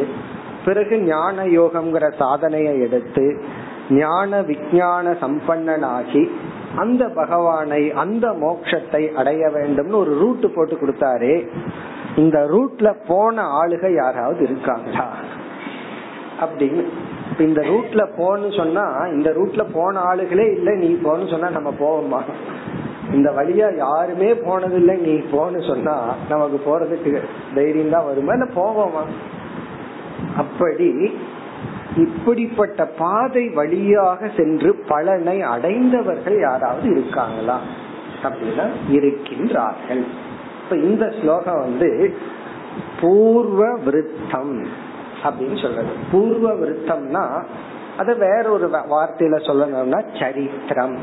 பிறகு ஞான யோகம்ங்கிற சாதனையை எடுத்து ஞான விஞ்ஞான சம்பன்னனாகி அந்த பகவானை அந்த மோட்சத்தை அடைய வேண்டும்னு ஒரு ரூட் போட்டு கொடுத்தாரு இந்த ரூட்ல போன ஆளுக யாராவது இருக்காங்களா? அப்படின்னு இந்த ரூட்ல போன்னு சொன்னா இந்த ரூட்ல போன ஆளுகளே இல்ல நீ போன்னு சொன்னா நம்ம போவோமா? இந்த வழியா யாருமே போனதில்லை. நீ போன்னு சொன்னா நமக்கு போறதுக்கு தைரியம் தான் வருமா? இல்ல போவோமா? அப்படி இப்படிப்பட்ட பாதை வழியாக சென்று பலனை அடைந்தவர்கள் யாராவது இருக்காங்களா? அப்படின்னா இருக்கின்றார்கள். இப்ப இந்த ஸ்லோகம் வந்து பூர்வ விருத்தம் அப்படின்னு சொல்றது. பூர்வ விருத்தம்னா அத வேற ஒரு வார்த்தையில சொல்லணும்னா சரித்திரம்.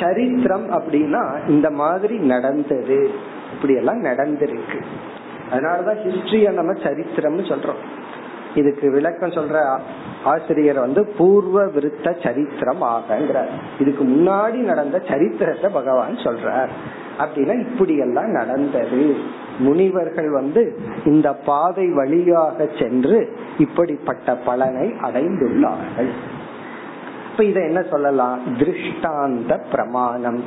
சரித்திரம் அப்படின்னா இந்த மாதிரி நடந்தது. இப்படி எல்லாம் நடந்திருக்கு. அதனாலதான் ஹிஸ்டரிய நம்ம சரித்திரம்னு சொல்றோம். இதுக்கு விளக்கம் சொல்ற ஆசிரியர் வந்து பூர்வ விருத்த சரித்திரம் ஆகங்கிறார் இதுக்கு முன்னாடி நடந்த சரித்திரத்தை பகவான் சொல்றார். அப்படின்னா இப்படி எல்லாம் நடந்தது. முனிவர்கள் வந்து இந்த பாதை வழியாக சென்று இப்படிப்பட்ட பலனை அடைந்துள்ளார்கள். இப்ப இத என்ன சொல்லலாம்? திருஷ்டாந்த பிரமாணம்.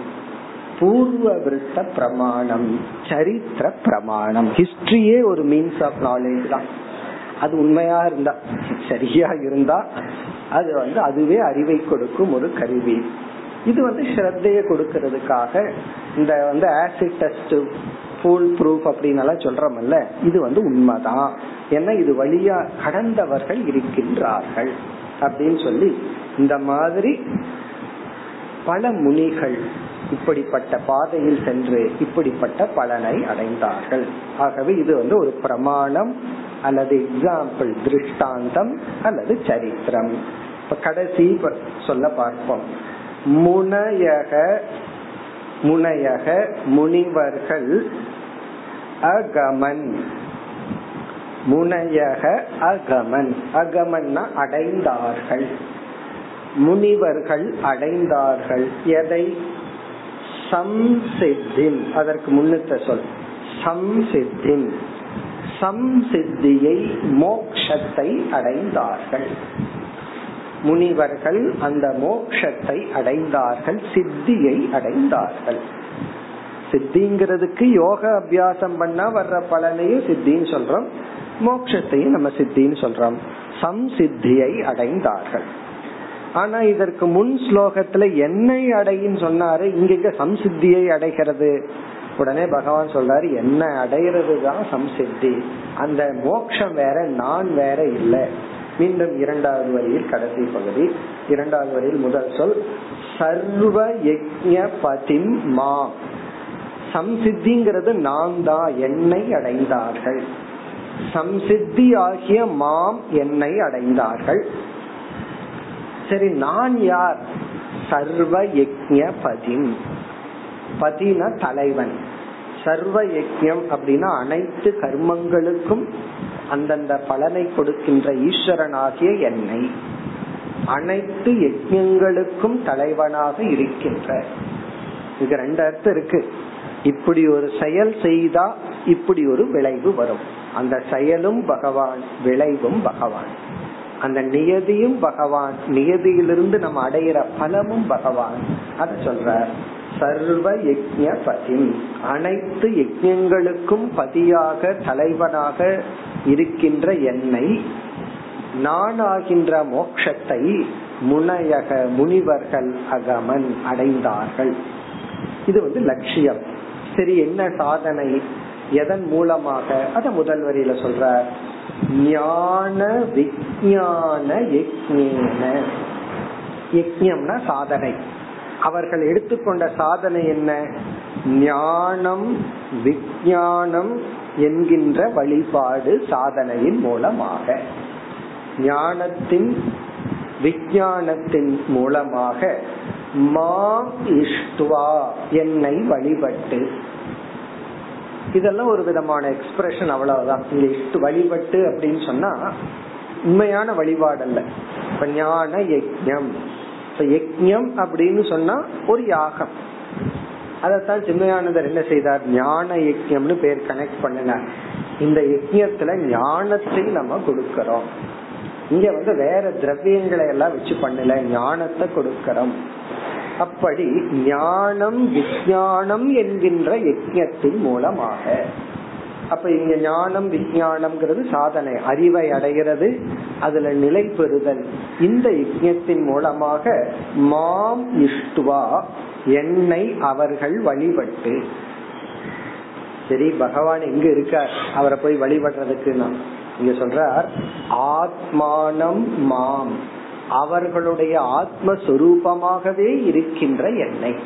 பூர்வ விருத்த பிரமாணம். சரித்திர பிரமாணம். ஹிஸ்டரியே ஒரு மீன்ஸ் ஆஃப் நாலேஜ் தான். அது உண்மையா இருந்தா? சரியா இருந்தா அது வந்து அதுவே அறிவை கொடுக்கும் ஒரு கருவி. இது வந்து ஸ்ரத்தைய கொடுக்கறதுக்காக இந்த வந்து ஆசிட் டெஸ்ட் ஃபுல் ப்ரூஃப் அப்படின்னு எல்லாம் சொல்றமல்ல இது வந்து உண்மைதான். ஏன்னா இது வழியா கடந்தவர்கள் இருக்கின்றார்கள் அப்படின்னு சொல்லி இந்த மாதிரி பல முனிகள் இப்படிப்பட்ட பாதையில் சென்று இப்படிப்பட்ட பலனை அடைந்தார்கள். ஆகவே இது வந்து ஒரு பிரமாணம் அல்லது எக்ஸாம்பிள் திருஷ்டாந்தம் அல்லது சரித்திரம். இப்ப கடைசி சொல்ல பார்ப்போம். முனையக முனையக முனிவர்கள் அகமன். முனையக அகமன். அகமன்னா அடைந்தார்கள். முனிவர்கள் அடைந்தார்கள். எதை? சம்சித்தின். அதற்கு முன்னிட்ட சொல். சம்சித்தின். சம்சித்தியை மோக்ஷத்தை அடைந்தார்கள். முனிவர்கள் அந்த மோக்ஷத்தை அடைந்தார்கள் சித்தியை அடைந்தார்கள். சித்திங்கிறதுக்கு யோக அபியாசம் பண்ணா வர்ற பலனையும் சித்தின்னு சொல்றோம். மோக்ஷத்தையும் நம்ம சித்தின்னு சொல்றோம். சம்சித்தியை அடைந்தார்கள். ஆனா இதற்கு முன் ஸ்லோகத்துல என்னை அடையின்னு சொன்னாரு இங்க சம்சித்தியை அடைகிறது. உடனே பகவான் சொல்றாரு என்ன அடையிறது தான் சம்சித்தி. அந்த மோக்ஷம் வேற நான் வேற இல்லை. மீண்டும் இரண்டாவது வரியில் கடைசி பகுதி. இரண்டாவது வரியில் முதல் சொல் சர்வ யஜ்ய பதிம் மா சம்சித்திங்கிறது நான் தான் என்னை அடைந்தார்கள். சம்சித்தி ஆகிய மாம் என்னை அடைந்தார்கள். சரி நான் யார்? சர்வ யஜ்ய பதிம். பதினா தலைவன். சர்வ யஜ்யம் அப்படின்னா அனைத்து கர்மங்களுக்கும் அந்தந்த பலனை கொடுக்கின்ற ஈஸ்வரனாகிய என்னை. அனைத்து யஜ்யங்களுக்கும் தலைவனாக இருக்கின்ற. இது ரெண்டு அர்த்தம் இருக்கு. இப்படி ஒரு செயல் செய்தா இப்படி ஒரு விளைவு வரும். அந்த செயலும் பகவான் விளைவும் பகவான். அந்த நியதியும் பகவான் நியதியிலிருந்து நம்ம அடையிற பலமும் பகவான். அத சொல்ற. சர்வ யஜ்ய பதி அனைத்து யஜ்யங்களுக்கும் பதியாக தலைவனாக இருக்கின்ற என்னை நான் ஆகின்ற மோக்ஷத்தை முனையக முனிவர்கள் அகமன் அடைந்தார்கள். இது வந்து லட்சியம். சரி என்ன சாதனை? எதன் மூலமாக? அத முதல் வரியில சொல்ற ஞான விஜயான யக்ஞம்னா சாதனை. அவர்கள் எடுத்துக்கொண்ட சாதனை என்ன? ஞானம் விஞ்ஞானம் என்கின்ற வழிபாடு சாதனையின் மூலமாக. ஞானத்தின் விஞ்ஞானத்தின் மூலமாக மா இஷ்டுவா என்னை வழிபட்டு இதெல்லாம் ஒரு விதமான எக்ஸ்பிரஷன் அவ்வளவுதான். இங்க இஷ்டு வழிபட்டு அப்படின்னு சொன்னா உண்மையான வழிபாடு அல்ல. இப்ப ஞான யஜ்யம். இப்ப யஜ்யம் அப்படின்னு சொன்னா ஒரு யாகம். அதத்தான் சின்மயானந்தர் என்ன செய்தார்? ஞான யஜ்யம்னு பேர் கனெக்ட் பண்ணினார். இந்த யஜ்யத்துல ஞானத்தை நம்ம கொடுக்கறோம். இங்க வந்து வேற திரவியங்களை எல்லாம் வச்சு பண்ணல ஞானத்தை கொடுக்கறோம். அப்படி ஞானம் விஜயானம் என்கின்ற யஜ்யத்தின் மூலமாக. அப்ப இங்க ஞானம் விஜயானம்ங்கிறது சாதனை. அறிவை அடைகிறது அதுல நிலை பெறுதல். இந்த யஜ்யத்தின் மூலமாக மாம் இஷ்டுவா என்னை அவர்கள் வழிபட்டு. சரி பகவான் எங்க இருக்கார்? அவரை போய் வழிபடுறதுக்கு நான் இங்க சொல்றார் ஆத்மானம் மாம். அவர்களுடைய ஆத்மஸ்வரூபமாகவே இருக்கின்ற எண்ணெய்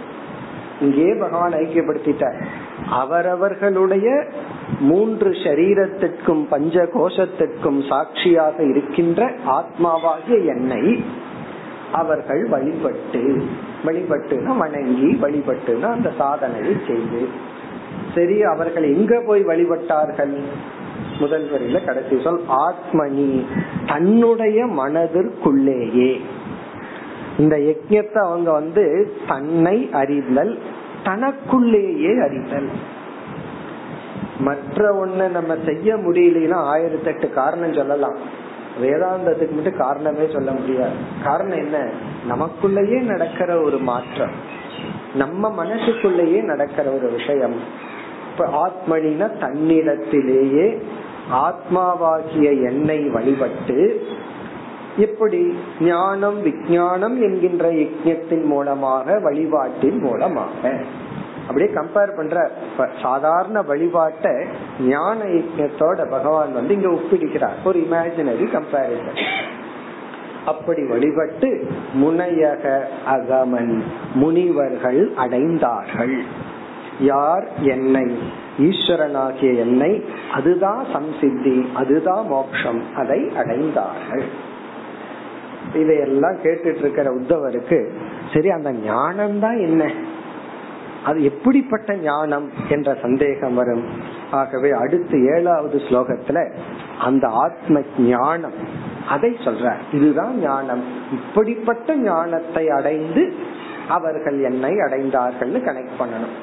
இங்கே பகவான் ஐக்கியப்படுத்திட்டார். அவரவர்களுடைய மூன்று சரீரத்திற்கும் பஞ்ச கோஷத்திற்கும் சாட்சியாக இருக்கின்ற ஆத்மாவாகிய எண்ணெய் அவர்கள் வழிபட்டு வழிபட்டுனா வணங்கி வழிபட்டுனா அந்த சாதனையை செய்து சரி அவர்கள் எங்க போய் வழிபட்டார்கள்? முதல் வரியில கடைசி சொல் ஆத்மனி தன்னுடைய மனதிற்குள்ளேயே. இந்த யஜ்யத்தை அவங்க வந்து தன்னை அறிதல் தனக்குள்ளேயே அறிதல். மற்ற ஒண்ண நம்ம செய்ய முடியலன்னா ஆயிரத்தி எட்டு காரணம் சொல்லலாம். வேதாந்தத்துக்கு மட்டும் காரணமே சொல்ல முடியாது. காரணம் என்ன? நமக்குள்ளேயே நடக்கிற ஒரு மாற்றம். நம்ம மனசுக்குள்ளேயே நடக்கிற ஒரு விஷயம். இப்ப ஆத்மனின தன்னிடத்திலேயே ஆத்மாவாகிய என்னை வழிபட்டு எப்படி ஞானம் விஜயானம் என்கின்ற யஜ்யத்தின் மூலமாக வழிபாட்டின் மூலமாக. அப்படியே கம்பேர் பண்ற சாதாரண வழிபாட்டை ஞான யஜ்யத்தோட பகவான் வந்து இங்க ஒப்பிடுகிறார். ஒரு இமேஜினரி கம்பேரிசன் அப்படி வழிபட்டு முனையக அகமன் முனிவர்கள் அடைந்தார்கள். யார்? என்னை. ஈஸ்வரனாகிய என்னை அதுதான் சம்சித்தி அதுதான் மோக்ஷம் அதை அடைந்தார்கள். இதையெல்லாம் கேட்டுட்டு இருக்கிற உத்தவருக்கு சரி அந்த ஞானம் தான் என்ன? அது எப்படிப்பட்ட ஞானம் என்ற சந்தேகம் வரும். ஆகவே அடுத்து ஏழாவது ஸ்லோகத்துல அந்த ஆத்ம ஞானம் அதை சொல்ற இதுதான் ஞானம். இப்படிப்பட்ட ஞானத்தை அடைந்து அவர்கள் என்னை அடைந்தார்கள் கனெக்ட் பண்ணணும்.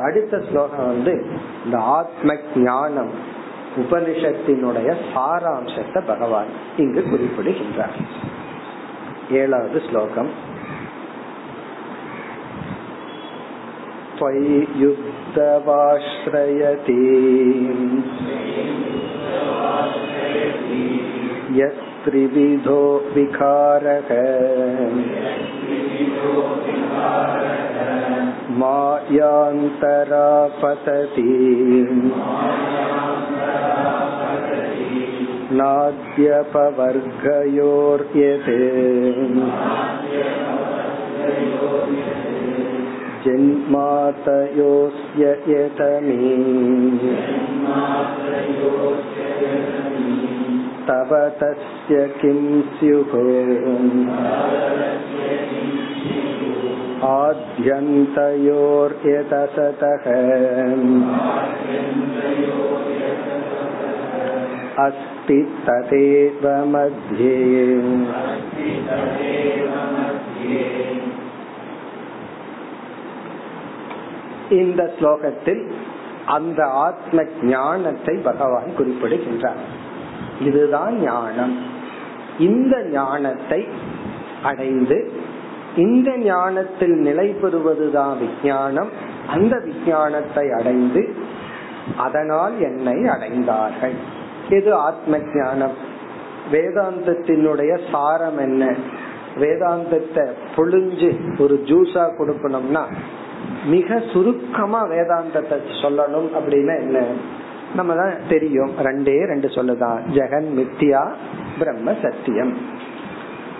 அடுத்த ஸ்லோகம் வந்து இந்த ஆத்ம ஞானம் உபனிஷத்தினுடைய சாராம்சத்தை பகவான் இங்கு குறிப்பிடுகின்றார் ஏழாவது ஸ்லோகம் त्वयि युक्तवाश्रयति यस्त्रिविधो विकारः मायान्तरा पतति नाद्यपवर्गयोर्यते जन्मातयोऽस्य यतमे तव तस्य किं स्युः आद्यन्तयोर्यतसतः अस्ति तदेव मध्ये இந்த ஸ்லோகத்தில் அந்த ஆத்ம ஞானத்தை பகவான் குறிப்பிடுகின்றார் இதுதான் ஞானம் இந்த ஞானத்தை அடைந்து இந்த ஞானத்தில் நிலை பெறுவதுதான் விஞ்ஞானம். அந்த விஞ்ஞானத்தை அடைந்து அதனால் என்னை அடைந்தார்கள். இது ஆத்ம ஞானம் வேதாந்தத்தினுடைய சாரம் என்ன? வேதாந்தத்தை பொழிஞ்சு ஒரு ஜூஸா கொடுக்கணும்னா மிக சுருக்கமா வேதாந்தத்தை சொல்லணும் அப்படின்னா என்ன? நம்ம தான் தெரியும். ரெண்டே ரெண்டு சொல்லுதான். ஜெகன் மித்தியா பிரம்ம சத்தியம்.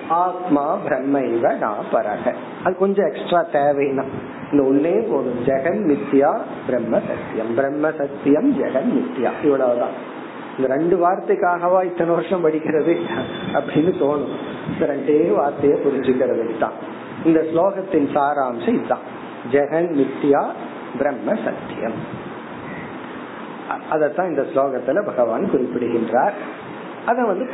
ஆத்மா பிரம்ம இவ நான் பரக. அது கொஞ்சம் எக்ஸ்ட்ரா தேவைன்னா. இந்த ஒன்னே போதும். ஜெகன் மித்யா பிரம்ம சத்தியம். பிரம்ம சத்தியம் ஜெகன் மித்யா. இவ்வளவுதான். இந்த ரெண்டு வார்த்தைக்காகவா இத்தனை வருஷம் படிக்கிறது அப்படின்னு தோணும். இந்த ரெண்டே வார்த்தையை புரிஞ்சுக்கிறது தான். இந்த ஸ்லோகத்தின் சாராம்சம் இதுதான். ஜெகன் மித்யா பிரம்ம சத்தியம். அதத்தான் இந்த ஸ்லோகத்துல பகவான் குறிப்பிடுகின்றார். அத வந்து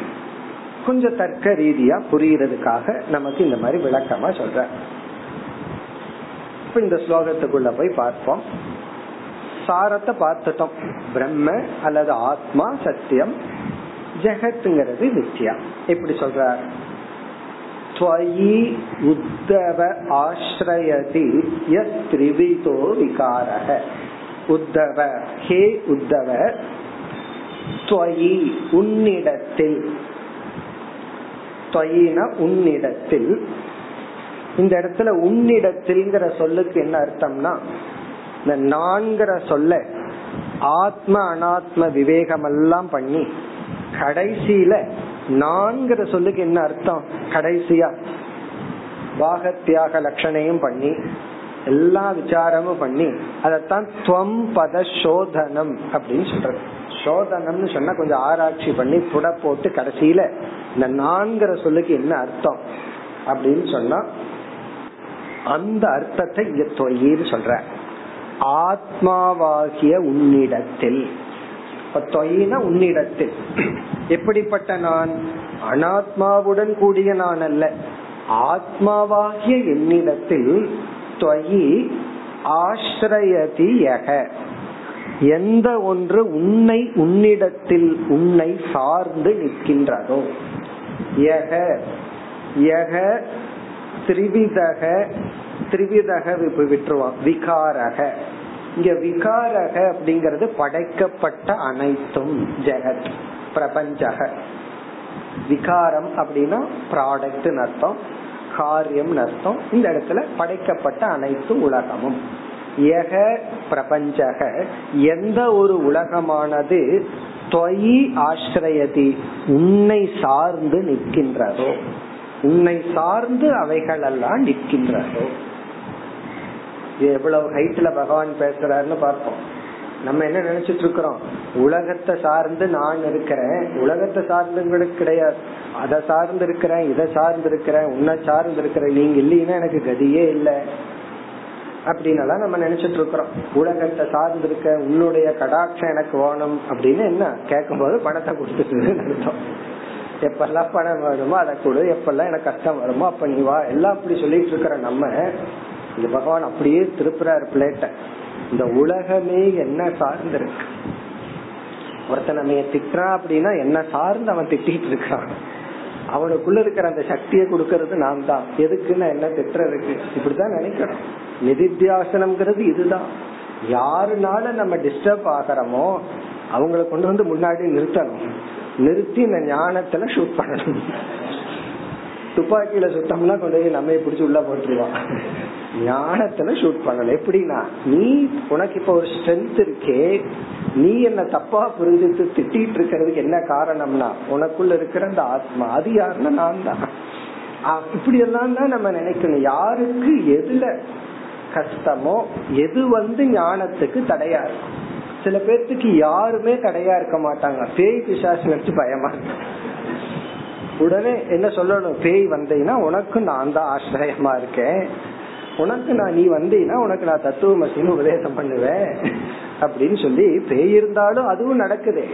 கொஞ்சம் தர்க்க ரீதியா புரியறதுக்காக நமக்கு இந்த மாதிரி விளக்கமா சொல்ற. இப்ப இந்த ஸ்லோகத்துக்குள்ள போய் பார்ப்போம். சாரத்தை பார்த்துட்டோம். பிரம்ம அல்லது ஆத்மா சத்தியம் ஜெகத்துங்கிறது நித்யா எப்படி சொல்ற ஸ்வயி உத்தவ ஆசிரயதி எஸ் திரிவிதோ விகாரக. உத்தவ ஹே உத்தவ ஸ்வயி உன்னிடத்தில் ஸ்வயின உன்னிடத்தில். இந்த இடத்துல உன்னிடத்தில்ங்கிற சொல்லுக்கு என்ன அர்த்தம்னா இந்த நான்கிற சொல்ல ஆத்ம அனாத்ம விவேகம் எல்லாம் பண்ணி கடைசியில நான்கிற சொல்லுக்கு என்ன அர்த்தம்? கடைசியா பாகத்தியாக லட்சணையும் பண்ணி எல்லா விசாரமும் பண்ணி அதத்தான் துவம் பத சோதனம் அப்படின்னு சொல்றது. சோதனம்னு சொன்னா கொஞ்சம் ஆராய்ச்சி பண்ணி புட போட்டு கடைசியில இந்த நான்கிற சொல்லுக்கு என்ன அர்த்தம் அப்படின்னு சொன்னா அந்த அர்த்தத்தை இங்க தொயின்னு சொல்ற. ஆத்மாவாகிய உன்னிடத்தில். தொயின உன்னிடத்தில். எப்படிப்பட்ட நான்? அனாத்மாவுடன் கூடிய நான் அல்ல. ஆத்மாவாகிய என்னிடத்தில் தொயி ஆசிரியதி யக. எந்த ஒன்று உன்னை உன்னிடத்தில் உன்னை சார்ந்து நிற்கின்றதோ. யக யக திரிவிதக திரிவிதக விட்டுருவான் விகாரக. இங்க விகாரக அப்படிங்கறது படைக்கப்பட்ட அனைத்தும் ஜெகத் பிரபஞ்சக. விகாரம் அப்படின்னா ப்ராடக்ட் அர்த்தம் காரியம் அர்த்தம். இந்த இடத்துல படைக்கப்பட்ட அனைத்து உலகமும். எக பிரபஞ்சக. எந்த ஒரு உலகமானது தொயி ஆசிரியதி உன்னை சார்ந்து நிற்கின்றதோ. உன்னை சார்ந்து அவைகள் எல்லாம் நிற்கின்றதோ எவ்வளவு ஹைட்ல பகவான் பேசுறாருன்னு பார்ப்போம். நம்ம என்ன நினைச்சிட்டு இருக்கிறோம்? உலகத்தை சார்ந்து நான் இருக்கிறேன். உலகத்தை சார்ந்தவங்களுக்கு கிடையாது. அதை சார்ந்து இருக்கிறேன் இதை சார்ந்து இருக்கிறேன் உன்னை சார்ந்து இருக்கிறேன். நீங்க இல்லைன்னா எனக்கு கதியே இல்லை. அப்படின்னு நம்ம நினைச்சிட்டு இருக்கிறோம். உலகத்தை சார்ந்து இருக்க உன்னுடைய கடாட்சம் எனக்கு வேணும் அப்படின்னு என்ன? கேட்கும் போது பணத்தை கொடுத்துட்டு அர்த்தம். எப்பெல்லாம் பணம் வருமோ அதை கொடு. எப்பெல்லாம் எனக்கு கஷ்டம் வருமோ அப்ப நீ வா. எல்லாம் அப்படி சொல்லிட்டு இருக்கிற நம்ம இந்த பகவான் அப்படியே திருப்புறாரு பிளேட்ட இந்த உலகமே என்ன சார்ந்து இருக்கு ஒருத்தன் நம்ம திட்டுறான் அப்படின்னா என்ன சார்ந்து அவன் திட்டிட்டு இருக்கான் அவனுக்குள்ள இருக்கிற அந்த சக்தியை கொடுக்கறது நான் தான் எதுக்குன்னு என்ன திட்டுறதுக்கு இப்படிதான் நினைக்கிறோம் நிதித்தியாசனம்ங்கிறது இதுதான். யாருனால நம்ம டிஸ்டர்ப் ஆகிறோமோ அவங்களை கொண்டு வந்து முன்னாடி நிறுத்தணும். நிறுத்தி இந்த ஞானத்துல ஷூட் பண்ணணும். துப்பாக்கியில சுத்தம்னா கொண்டு போய் நம்ம பிடிச்சி உள்ள போட்டுருவான். ஞானத்துல ஷூட் பண்ணணும். எப்படின்னா நீ உனக்கு இப்ப ஒரு ஸ்ட்ரென்த் இருக்கே நீ என்ன தப்பா புரிஞ்சுட்டு திட்டிட்டு இருக்கிறதுக்கு என்ன காரணம்னா உனக்குள்ள இருக்கிற அந்த ஆத்மா அது யாருன்னா நான் தான் இப்படி எல்லாம் தான் நம்ம நினைக்கணும். யாருக்கு எதுல கஷ்டமோ எது வந்து ஞானத்துக்கு தடையா இருக்கும். சில பேர்த்துக்கு யாருமே தடையா இருக்க மாட்டாங்க. பேய் பிசாசு நினைச்சு பயமா உடனே என்ன சொல்லணும்? பேய் வந்தீங்கன்னா உனக்கு நான் தான் ஆசிரியமா இருக்கேன். உனக்கு நான் நீ வந்தீங்கன்னா உனக்கு நான் தத்துவமசின்னு உபதேசம் பண்ணுவேன். அப்படின்னு சொல்லி பேய் இருந்தாலும் அதுவும் நடக்குது.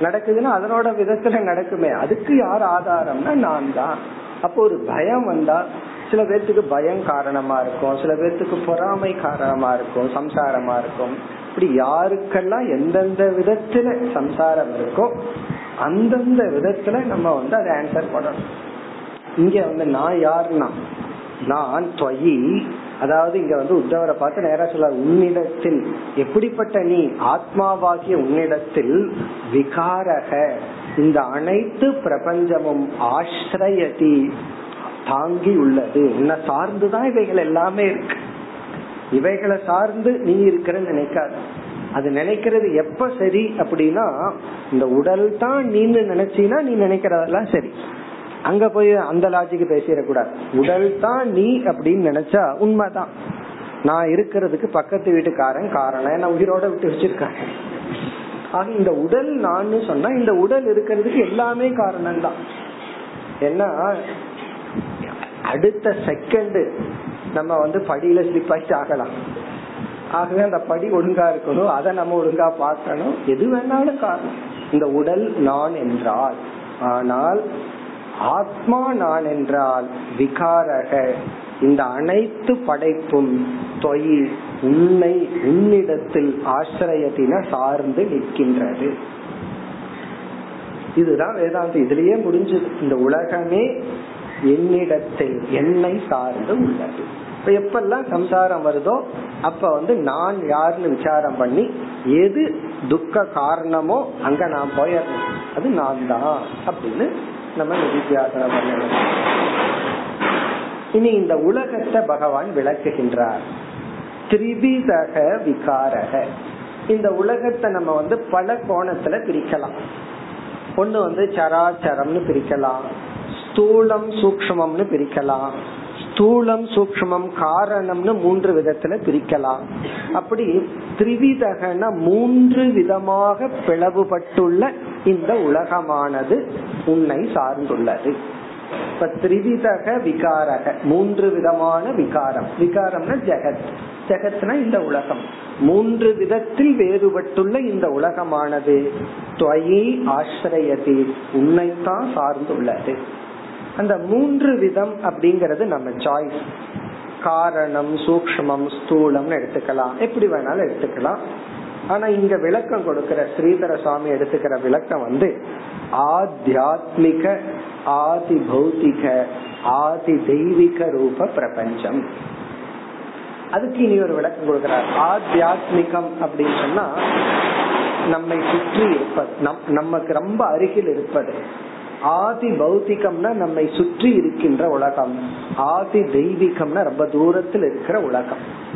நடக்குதுன்னா அதனோட விதத்துல நடக்குமே. அதுக்கு யார் ஆதாரம்னா நான் தான். அப்போ ஒரு பயம் வந்தா சில பேர்த்துக்கு பயம் காரணமா இருக்கும். சில பேர்த்துக்கு பொறாமை காரணமா இருக்கும். சம்சாரமா இருக்கும். இப்படி யாருக்கெல்லாம் எந்தெந்த விதத்துல சம்சாரம் இருக்கோ அந்தந்த விதத்துல நம்ம வந்து அதை ஆன்சர் பண்ணணும். இங்க வந்து நான் யாருன்னா நான் தொயி அதாவது இங்க வந்து உத்தவரை பார்த்து நேரா சொல்ல உன்னிடத்தில் எப்படிப்பட்ட நீ ஆத்மாவாகிய உன்னிடத்தில் விகாரக இந்த அனைத்து பிரபஞ்சமும் ஆசிரியதி தாங்கி உள்ளது. உன்னை சார்ந்துதான் இவைகள் எல்லாமே இருக்கு. இவைகளை சார்ந்து நீ இருக்கிறன்னு நினைக்காது. அது நினைக்கிறது எப்ப சரி அப்படின்னா இந்த உடல் தான் நீன்னு நினைச்சீனா நீ நினைக்கிறதெல்லாம் சரி. அங்க போய் அந்த லாஜிக்கு பேசிடக்கூடாது. உடல் தான் நீ அப்படின்னு நினைச்சா உண்மைதான். நான் இருக்கிறதுக்கு பக்கத்து வீட்டுக்காரன் காரணம். என்ன உயிரோட விட்டு வச்சிருக்காங்க ஆக இந்த உடல் நான் சொன்னா இந்த உடல் இருக்கிறதுக்கு எல்லாமே காரணம் தான் ஏன்னா அடுத்த செகண்ட் நம்ம வந்து படியில ஸ்லிப் ஆகிட்டு ஆகலாம். ஆகவே அந்த படி ஒழுங்கா இருக்கணும். அதை நம்ம ஒழுங்கா பார்க்கணும். எது வேணாலும் காரணம். இந்த உடல் நான் என்றால் ஆனால் ஆத்மா நான் என்றால் விகாரக. இந்த அனைத்து படைப்பும் தொயில் உன்னை உன்னிடத்தில் ஆசிரியத்தின சார்ந்து நிற்கின்றது. இதுதான் வேதாந்த இதுலயே முடிஞ்சது. இந்த உலகமே என்னிடத்தில் என்னை சார்ந்து உள்ளது. இப்ப எப்பெல்லாம் சம்சாரம் வருதோ அப்ப வந்து நான் யாருன்னு விசாரம் பண்ணி எது துக்க காரணமோ அங்க நான் போயிடணும். அது நான் தான் அப்படின்னு நம்ம நிதித்தியாசனம் பண்ணணும். இனி இந்த உலகத்தை பகவான் விளக்குகின்றார். திரிவிதக விகாரக. இந்த உலகத்தை நம்ம வந்து பல கோணத்துல பிரிக்கலாம். ஒண்ணு வந்து சராச்சரம்னு பிரிக்கலாம். ஸ்தூலம் சூக்மம்னு பிரிக்கலாம். ஸ்தூலம் சூக்மம் காரணம்னு மூன்று விதத்துல பிரிக்கலாம். அப்படி திரிவிதகன மூன்று விதமாக பிளவுபட்டுள்ள இந்த உலகமானது உன்னை சார்ந்துள்ளது. இப்ப திரிவிதக விகாரக மூன்று விதமான விகாரம். விகாரம்னா ஜெகத். ஜெகத்னா இந்த உலகம். மூன்று விதத்தில் வேறுபட்டுள்ள இந்த உலகமானது. துவயி ஆசிரியத்தில் உன்னைத்தான் சார்ந்துள்ளது. அந்த மூன்று விதம் அப்படிங்கறது நம்ம சாய்ஸ் காரணம் சூக்மம் ஸ்தூலம்னு எடுத்துக்கலாம். எப்படி வேணாலும் எடுத்துக்கலாம். ஆனா இங்க விளக்கம் கொடுக்கிற ஸ்ரீதர சுவாமி எடுத்துக்கிற விளக்கம் வந்து ஆத்தியாத்மிக ஆதி பௌத்திக ஆதி தெய்வீக ரூப பிரபஞ்சம். அதுக்கு இனி ஒரு விளக்கம் கொடுக்கிறார். ஆத்தியாத்மிகம் அப்படின்னு சொன்னா நம்மை சுற்றி இருப்பது நம் நமக்கு ரொம்ப அருகில் இருப்பது. ஆதி பௌத்திகம்னா நம்மை சுற்றி இருக்கின்ற உலகம். ஆதி தெய்வீகம்னா ரொம்ப தூரத்தில் இருக்கிற உலகம்.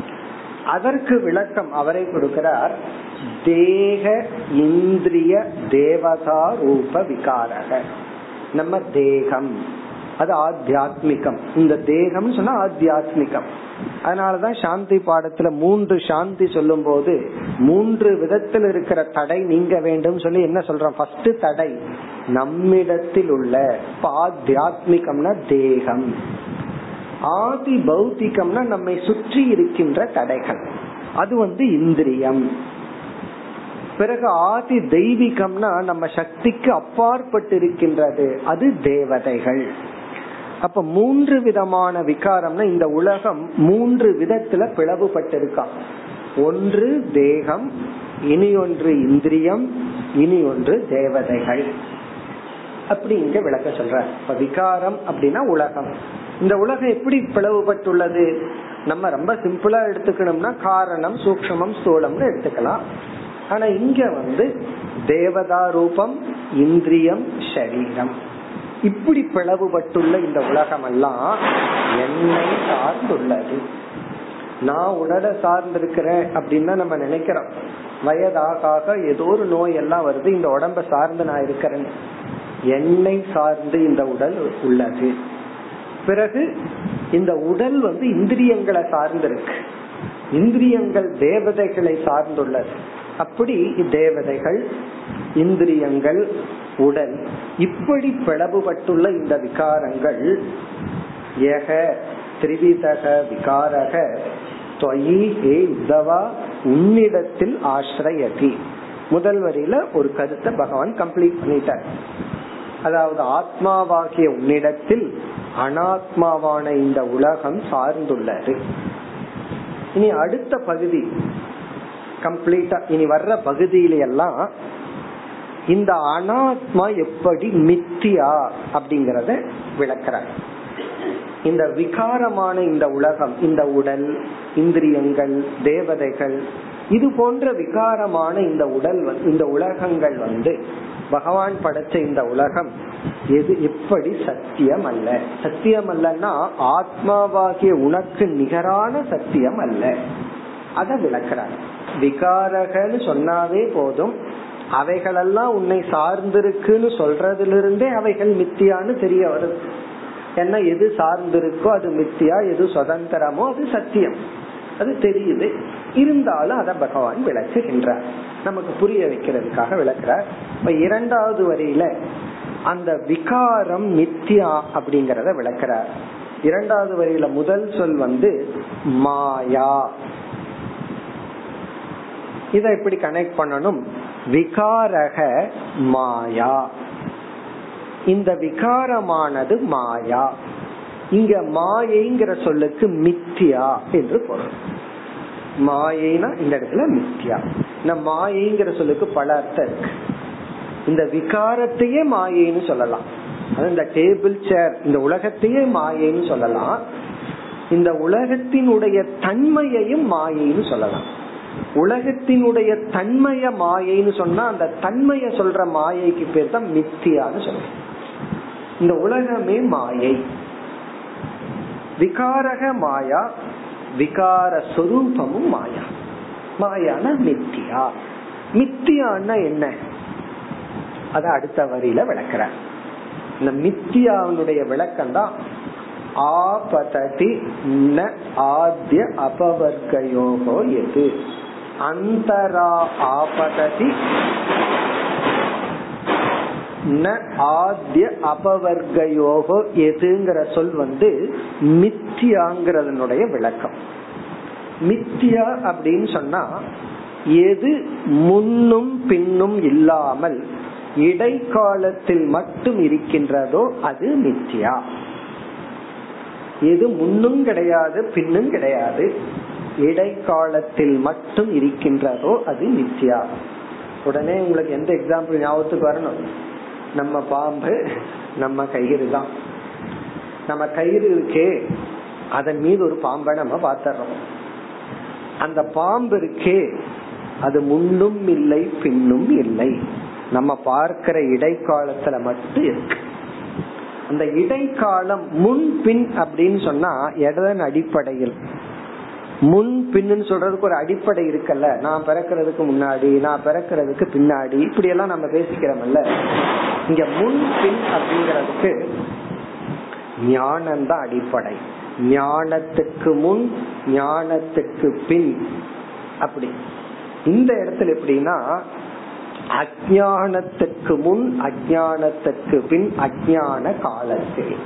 அதற்கு விளக்கம் அவரை கொடுக்கிறார். தேக இந்திரிய தேவதா ரூப விகாரக. நம்ம தேகம். அது ஆத்தியாத்மிகம். இந்த தேகம் சொன்னா ஆத்தியாத்மிகம். அதனாலதான் சாந்தி பாடத்துல மூன்று சாந்தி சொல்லும் போது மூன்று விதத்தில் இருக்கிற தடை நீங்க வேண்டும் சொல்லி என்ன சொல்றோம்? ஃபர்ஸ்ட் தடை நம்மிடத்தில் உள்ள ஆத்தியாத்மிகம்னா தேகம். ஆதி பௌத்திகம்னா நம்மை சுற்றி இருக்கின்ற தடைகள். அது வந்து இந்திரியம். பிறகு ஆதி தெய்வீகம்னா நம்ம சக்திக்கு அப்பாற்பட்டு இருக்கின்றது அது தேவதைகள். அப்ப மூன்று விதமான விகாரம்னா இந்த உலகம் மூன்று விதத்துல பிளவுபட்டிருக்கா. ஒன்று தேகம் இனி ஒன்று இந்திரியம் இனி ஒன்று தேவதைகள். அப்படி இங்க விளக்க சொல்ற இப்ப விகாரம் அப்படின்னா உலகம். இந்த உலகம் எப்படி பிளவுபட்டுள்ளது? நம்ம ரொம்ப சிம்பிளா எடுத்துக்கணும்னா காரணம் சூக்மம் ஸ்தூலம்னு எடுத்துக்கலாம். ஆனா இங்க வந்து தேவதா ரூபம் இந்திரியம் சரீரம். இப்படி பிளவுபட்டுள்ள இந்த உலகம் எல்லாம் என்னை சார்ந்துள்ளது. நான் உடலை சார்ந்திருக்கிறேன் அப்படின்னு நம்ம நினைக்கிறோம். வயதாக ஏதோ ஒரு நோய் எல்லாம் வருது இந்த உடம்ப சார்ந்து நான் இருக்கிறேன். என்னை சார்ந்து இந்த உடல் உள்ளது. பிறகு இந்த உடல் வந்து இந்திரியங்களை சார்ந்திருக்கு. இந்திரியங்கள் தேவதைகளை சார்ந்துள்ளது. அப்படி தேவதைகள் இந்திரியங்கள் உடல் இப்படி பிளவுபட்டுள்ள இந்த விகாரங்கள் ஏக திரிவிதக விகாரக தொயி ஹே உத்தவா உன்னிடத்தில் ஆசிரயதி. முதல் வரியில ஒரு கருத்தை பகவான் கம்ப்ளீட் பண்ணிட்டார். அதாவது ஆத்மாவாகிய உன்னிடத்தில் அனாத்மாவான இந்த உலகம் சார்ந்துள்ளது. இனி அடுத்த பகுதி கம்ப்ளீட்டா இனி வர்ற பகுதியில எல்லாம் இந்த அனாத்மா எப்படி மித்தியா அப்படிங்கறத விளக்கிறார். இந்த விகாரமான இந்த உலகம் இந்த உடல் இந்திரியங்கள் தேவதைகள் இது போன்ற விகாரமான இந்த உடல் இந்த உலகங்கள் வந்து பகவான் படைச்ச இந்த உலகம் எது எப்படி சத்தியம் அல்ல சத்தியம் அல்லன்னா ஆத்மாவாகிய உனக்கு நிகரான சத்தியம் அல்ல அத விளக்கிறார். விகாரகன்னு சொன்னாவே போதும் அவைகளெல்லாம் உன்னை சார்ந்திருக்குன்னு சொல்றதுல இருந்தே அவைகள் மித்தியான்னு தெரிய வருது. ஏன்னா எது சார்ந்திருக்கோ அது மித்தியா எது சுதந்திரமோ அது சத்தியம். அது தெரியுது. இருந்தாலும் அதை பகவான் விளக்குகின்றார். நமக்கு புரிய வைக்கிறதுக்காக விளக்குறார். இப்ப இரண்டாவது வரியில அந்த விகாரம் மித்தியா அப்படிங்கறத விளக்குறார். இரண்டாவது வரியில முதல் சொல் வந்து மாயா. இத எப்படி கனெக்ட் பண்ணணும்? விகாரக மாயா. இந்த விகாரமானது மாயா. இங்க மாயைங்கிற சொல்லுக்கு மித்தியா என்று பொருள். மாயைனா இந்த இடத்துல மித்தியா இந்த மாயைங்கிற சொல்லுக்கு பல அர்த்தம் இருக்கு. இந்த விகாரத்தையே மாயைன்னு சொல்லலாம். அது இந்த டேபிள் சேர் இந்த உலகத்தையே மாயைன்னு சொல்லலாம். இந்த உலகத்தினுடைய தன்மையையும் மாயைன்னு சொல்லலாம். உலகத்தினுடைய தன்மைய மாயைன்னு சொன்னா அந்த தன்மைய சொல்ற மாயைக்கு பேர் தான் மித்தியான்னு சொல்றோம். இந்த உலகமே மாயை. விகாரக மாயா விகார சொரூபமும் மாயா. மாயான மித்தியா. மித்தியான்னா என்ன? அத அடுத்த வரியில விளக்குற இந்த மித்தியாவுடைய விளக்கம் தான் ஆபததி ந ஆத்ய அபவர்க்கயோகோ எது? அந்தரா ஆபததி. ந ஆத்ய அபவர்கயோகோ எதுங்கிற சொல் வந்து மித்தியாங்கிறதனுடைய விளக்கம். மித்தியா அப்படின்னு சொன்னா எது முன்னும் பின்னும் இல்லாமல் இடைக்காலத்தில் மட்டும் இருக்கின்றதோ அது மித்தியா. எது முன்னும் கிடையாது பின்னும் கிடையாது. இடைக்காலத்தில் மட்டும் இருக்கின்றதோ அது மித்யா உடனே உங்களுக்கு எந்த எக்ஸாம்பிள் ஞாபகத்துக்கு வரணும்? நம்ம பாம்பு நம்ம கயிறு தான். நம்ம கயிறு இருக்கே அதன் மீது ஒரு பாம்பை நம்ம பாத்துறோம் அந்த பாம்பு இருக்கே அது முன்னும் இல்லை பின்னும் இல்லை. நம்ம பார்க்கிற இடைக்காலத்துல மட்டும் இருக்கு. அந்த இடைக்காலம் முன் பின் அப்படின்னு சொன்னா எதன் அடிப்படையில். முன் பின்னு சொல்றதுக்கு ஒரு அடிப்படை இருக்குல்ல. நான் பிறக்கிறதுக்கு முன்னாடி நான் பிறக்கிறதுக்கு பின்னாடி இப்படி எல்லாம் நம்ம பேசிக்கிறோம்ல. இங்க முன் பின் அப்படிங்கறதுக்கு ஞானம் தான் அடிப்படை. ஞானத்துக்கு முன் ஞானத்துக்கு பின். அப்படி. இந்த இடத்துல எப்படின்னா அஜானத்துக்கு முன் அஜானத்துக்கு பின் அஜான காலத்தில்.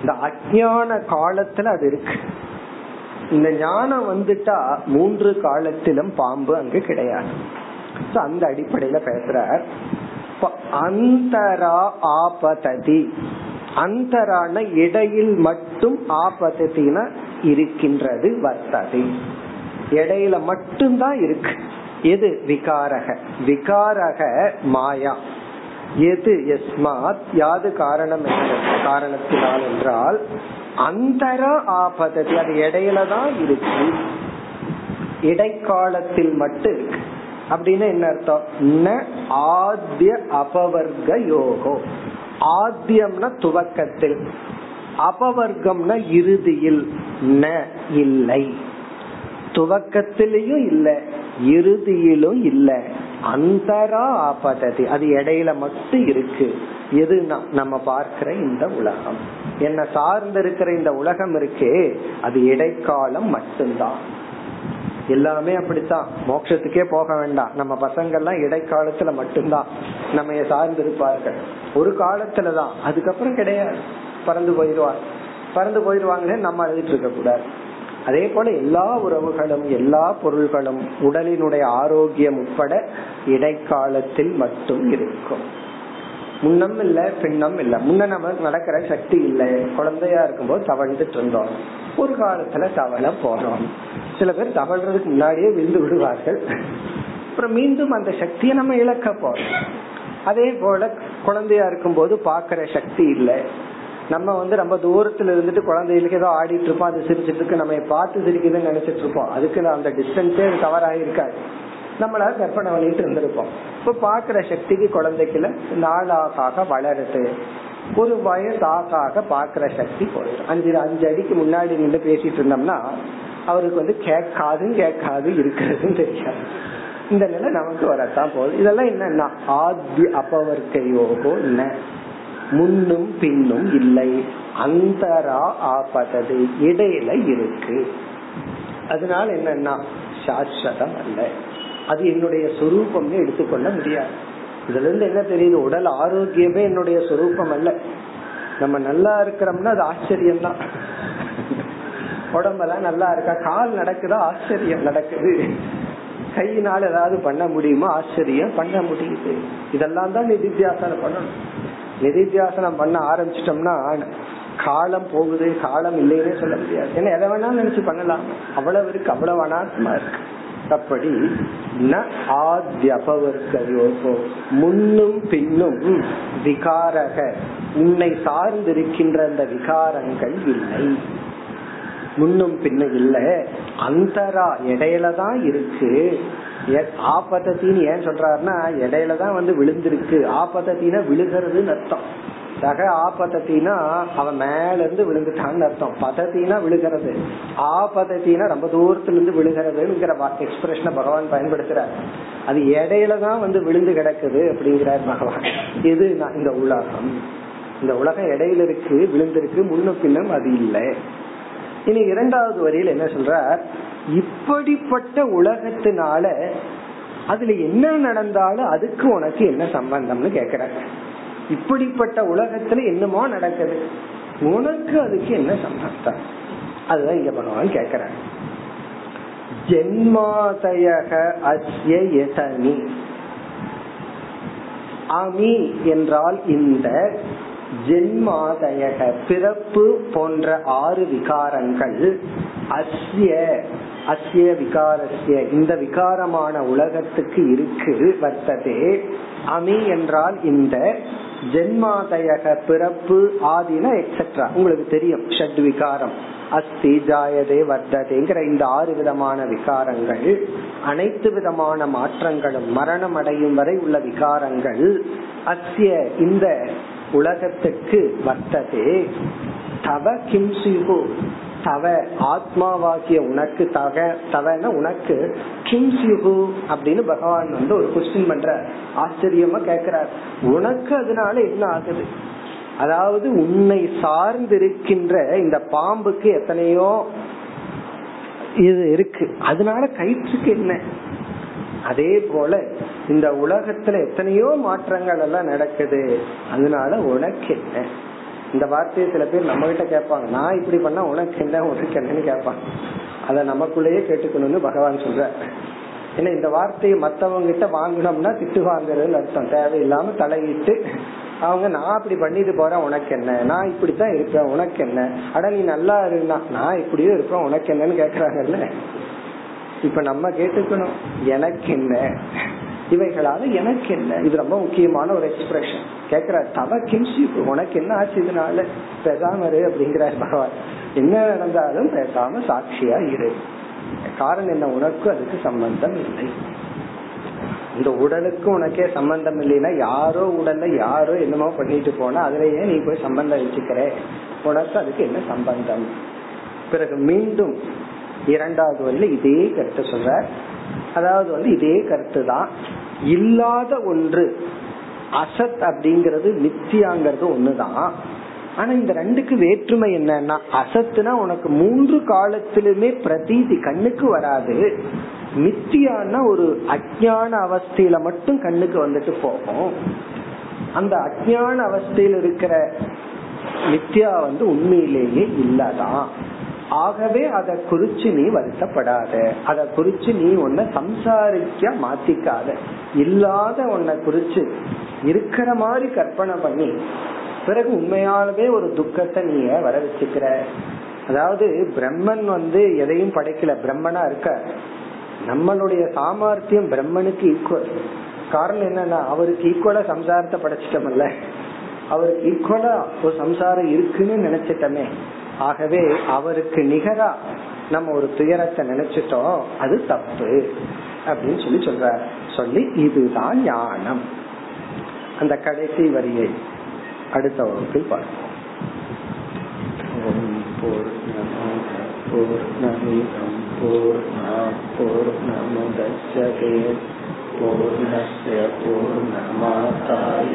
இந்த அஜான காலத்துல அது இருக்கு. இந்த ஞானம் வந்துட்டா மூன்று காலத்திலும் பாம்பு அங்கு கிடையாது. அந்த அடிப்படையில பேசுற அந்தரா ஆபததி. அந்தரான இடையில் மட்டும் ஆபத்தின இருக்கின்றது வர்த்ததி. இடையில மட்டும்தான் இருக்கு. எது? விகாரக. விகாரக மாயா. எது? எஸ்மாத். யாது காரணம் காரணத்தினால் என்றால் அந்தர ஆபததி அது இடையில தான் இருக்கு. இடைக்காலத்தில் மட்டும் இருக்கு. அப்படின்னு என்ன அர்த்தம்? ந ஆத்திய அபவர்க்க யோகோ. ஆத்தியம்னா துவக்கத்தில். அபவர்க்கம்னா இறுதியில் ந இல்லை. துவக்கத்திலையும் இல்லை இறுதியிலும் இல்லை. அந்தரா ஆபததி அது இடையில மட்டும் இருக்கு. எதுனா நம்ம பார்க்கிற இந்த உலகம். என்ன சார்ந்து இருக்கிற இந்த உலகம் இருக்கே அது இடைக்காலம் மட்டும்தான். எல்லாமே அப்படித்தான். மோட்சத்துக்கே போக வேண்டாம். நம்ம பசங்கள்லாம் இடைக்காலத்துல மட்டும்தான் நம்ம சார்ந்து இருப்பார்கள். ஒரு காலத்துலதான். அதுக்கப்புறம் கிடையாது. பறந்து போயிடுவார் பறந்து போயிடுவாங்கன்னு நம்ம அழுதுட்டு இருக்க கூடாது அதே போல எல்லா உறவுகளும் எல்லா பொருள்களும் உடலினுடைய ஆரோக்கியம் உட்பட இடைக்காலத்தில் மட்டும் இருக்கும். முன்னம் இல்ல பின்னம் இல்ல. முன்ன நம்ம நடக்கிற சக்தி இல்ல. குழந்தையா இருக்கும்போது தவழ்ந்துட்டு இருந்தோம். ஒரு காலத்துல தவள போறோம். சில பேர் தவழ்றதுக்கு முன்னாடியே விழுந்து விடுவார்கள். அப்புறம் மீண்டும் அந்த சக்தியை நம்ம இழக்க போறோம். அதே போல குழந்தையா இருக்கும்போது பாக்குற சக்தி இல்ல. நம்ம வந்து ரொம்ப தூரத்துல இருந்துட்டு குழந்தைகளுக்கு ஏதோ ஆடிட்டு இருப்போம். அது சிரிச்சிட்டு இருக்கு. நம்ம பார்த்து சிரிக்குதுன்னு நினைச்சிட்டு இருப்போம். அதுக்கு அந்த டிஸ்டன்ஸே தவறாக இருக்காது நம்மளா கற்பனை பண்ணிட்டு இருந்திருப்போம். இப்ப பாக்குற சக்திக்கு குழந்தைக்குல நாளாக வளருது. ஒரு வயசு பாக்குற சக்தி போயிடும். அஞ்சு அஞ்சு அடிக்கு முன்னாடி நின்று பேசிட்டு இருந்தோம்னா அவருக்கு வந்து கேட்காது கேட்காது இருக்கிறதுன்னு தெரியாது. இந்த நிலை நமக்கு வரத்தான் போகுது. இதெல்லாம் என்னன்னா ஆதி அபவர்க்கையோகோ என்ன? முன்னும் பின்னும் இல்லை. அந்தரா ஆபதது. இடையில இருக்கு. அதனால என்னன்னா சாஸ்வதம் அல்ல. அது என்னுடைய சொரூபம்னு எடுத்துக்கொள்ள முடியாது. இதுல இருந்து என்ன தெரியுது? உடல் ஆரோக்கியமே என்னுடைய சொரூபம் அல்ல. நம்ம நல்லா இருக்கிறோம்னா அது ஆச்சரியம் தான் உடம்பெல்லாம் நல்லா இருக்கா? கால் நடக்குதா? ஆச்சரியம் நடக்குது. கையினால் ஏதாவது பண்ண முடியுமா? ஆச்சரியம் பண்ண முடியுது. இதெல்லாம் தான் நிதித்தியாசனம் பண்ணணும். நிதித்தியாசனம் பண்ண ஆரம்பிச்சிட்டோம்னா காலம் போகுது. காலம் இல்லைன்னு சொல்ல முடியாது. ஏன்னா எதை வேணாலும் நினைச்சு பண்ணலாம். அவ்வளவு இருக்கு அவ்வளவு அனாத்மா இருக்கு. அப்படி ஆத்யபவர்க்கயோகோ. முன்னும் பின்னும் விகாரக. உன்னை சார்ந்திருக்கின்ற அந்த விகாரங்கள் இல்லை. முன்னும் பின்னும் இல்ல. அந்தரா இடையில தான் இருக்கு. ஆபத்தத்தின்னு ஏன் சொல்றாருன்னா இடையில தான் வந்து விழுந்திருக்கு. ஆபத்தத்தின விழுகிறதுன்னு அர்த்தம். சக ஆபதத்தினா அவன் மேல இருந்து விழுந்துட்டான்னு அர்த்தம். பதத்தினா விழுகிறது. ஆபதத்தினா ரொம்ப தூரத்துல இருந்து விழுகிறதுங்கிற எக்ஸ்பிரஷனை பகவான் பயன்படுத்துறார். அது இடையில தான் வந்து விழுந்து கிடக்குது அப்படிங்கிறார் பகவான். இது இந்த உலகம். இந்த உலகம் இடையில இருக்கு விழுந்திருக்கு முன்னும் பின்னும் அது இல்லை. இனி இரண்டாவது வரியில் என்ன சொல்றார்? இப்படிப்பட்ட உலகத்தினால அதுல என்ன நடந்தாலும் அதுக்கு உனக்கு என்ன சம்பந்தம்னு கேக்குறாங்க இப்படிப்பட்ட உலகத்துல என்னமோ நடக்குது. உனக்கு அதுக்கு என்ன சம்பந்தம்? அதுதான் இங்க பண்ணுவான்னு கேக்குறாங்க ஜென்மாதயக அஸ்ய எதனி அமி என்றால் இந்த ஜென்மாதயக பிறப்பு போன்ற ஆறு விகாரங்கள் அஸ்ய அஸ்ய விகாரஸ்ய இந்த விகாரமான உலகத்துக்கு இருக்கு வர்த்ததே. அமி என்றால் இந்த ஜென்மாதயக பிறப்பு ஆதின எக்ஸெட்ரா உங்களுக்கு தெரியும். ஷட் விகாரம். அஸ்தி ஜாயதே வர்த்ததேங்கிற இந்த ஆறு விதமான விகாரங்கள் அனைத்து விதமான மாற்றங்களும் மரணம் அடையும் வரை உள்ள விகாரங்கள் அஸ்ய இந்த உலகத்துக்கு வர்த்ததே. தவ கிம்சிகு தவ ஆத்மாவாக்கிய உனக்கு தக தவன உனக்கு கிம்சிகு அப்படின்னு பகவான் வந்து ஒரு கொஸ்டின் பண்ற ஆச்சரியமா கேக்குறார் உனக்கு அதனால என்ன ஆகுது? அதாவது உன்னை சார்ந்திருக்கின்ற இந்த பாம்புக்கு எத்தனையோ இது இருக்கு. அதனால கயிற்றுக்கு என்ன? அதே போல இந்த உலகத்துல எத்தனையோ மாற்றங்கள் எல்லாம் நடக்குது. அதனால உனக்கு என்ன? இந்த வார்த்தையை சில பேர் நம்ம கிட்ட கேட்பாங்க. நான் இப்படி பண்ணா உனக்கு என்ன உனக்கு என்னன்னு கேட்பாங்க. அதை நமக்குள்ளேயே கேட்டுக்கணும்னு பகவான் சொல்ற ஏன்னா இந்த வார்த்தையை மத்தவங்க கிட்ட வாங்கினோம்னா திட்டு வாங்குறதுன்னு அர்த்தம். தேவையில்லாம தலையிட்டு அவங்க நான் அப்படி பண்ணிட்டு போறேன் உனக்கு என்ன? நான் இப்படித்தான் இருப்பேன் உனக்கு என்ன? அட நீ நல்லா இருந்தா நான் இப்படியே இருப்பேன் உனக்கு என்னன்னு கேக்குறாங்கல்ல இப்ப நம்ம கேட்டுக்கணும். எனக்கு என்ன? இவைகளால எனக்கு என்ன? இது ரொம்ப முக்கியமான ஒரு எக்ஸ்பிரஷன் கேக்குற தவ கிம்சி உனக்கு என்ன ஆச்சு இதனால? பேசாம இரு அப்படிங்கிறார் பகவான். என்ன நடந்தாலும் பேசாம சாட்சியா இரு. காரணம் என்ன? உனக்கு அதுக்கு சம்பந்தம் இல்லை. இந்த உடலுக்கும் உனக்கே சம்பந்தம் இல்லைன்னா யாரோ உடல்ல யாரோ என்னமோ பண்ணிட்டு போனா அதுலயே நீ போய் சம்பந்தம் வச்சுக்கிற. உனக்கு அதுக்கு என்ன சம்பந்தம்? பிறகு மீண்டும் இரண்டாவது வந்து இதே கருத்தை சொல்ற அதாவது வந்து இதே கருத்து தான். இல்லாத ஒன்று அசத் அப்படிங்கறது நித்தியாங்கிறது ஒண்ணுதான். ஆனா இந்த ரெண்டுக்கு வேற்றுமை என்னன்னா அசத்துனா உனக்கு மூன்று காலத்திலுமே பிரதீதி கண்ணுக்கு வராது. மித்தியான்னா ஒரு அஜான அவஸ்தையில மட்டும் கண்ணுக்கு வந்துட்டு போகும். அந்த அஜான அவஸ்தையில் இருக்கிற மித்யா வந்து உண்மையிலேயே இல்லதான். ஆகவே அதை குறிச்சு நீ வருத்தப்படாத. அதை குறிச்சு நீ உன்னை சம்சாரிக்க மாத்திக்காத. இல்லாத உன்னை குறிச்சு இருக்கிற மாதிரி கற்பனை பண்ணி பிறகு உண்மையாலவே ஒரு துக்கத்தை நீ வர வச்சுக்கிற. அதாவது பிரம்மன் வந்து எதையும் படைக்கல பிரம்மனா இருக்க. நம்மளுடைய சாமர்த்தியம் பிரம்மனுக்கு ஈக்குவல் காரணம் என்னன்னா அவருக்கு ஈக்குவலா சம்சாரத்தை படைச்சிட்டோம்ல. அவருக்கு ஈக்குவலா ஒரு சம்சாரம் இருக்குன்னு நினைச்சிட்டமே. ஆகவே அவருக்கு நிகரா நம்ம ஒரு துயரத்தை நினைச்சிட்டோம் அது தப்பு அப்படின்னு சொல்லி சொல்ற சொல்லி இதுதான் ஞானம். அந்த கடைசி வரியை அடுத்த வகுப்பில் பார்ப்போம். பூர்ணமிதம் பூர்ணா பூர்ணமுதச்சதே பூர்ணஸ்ய பூர்ணமாதாய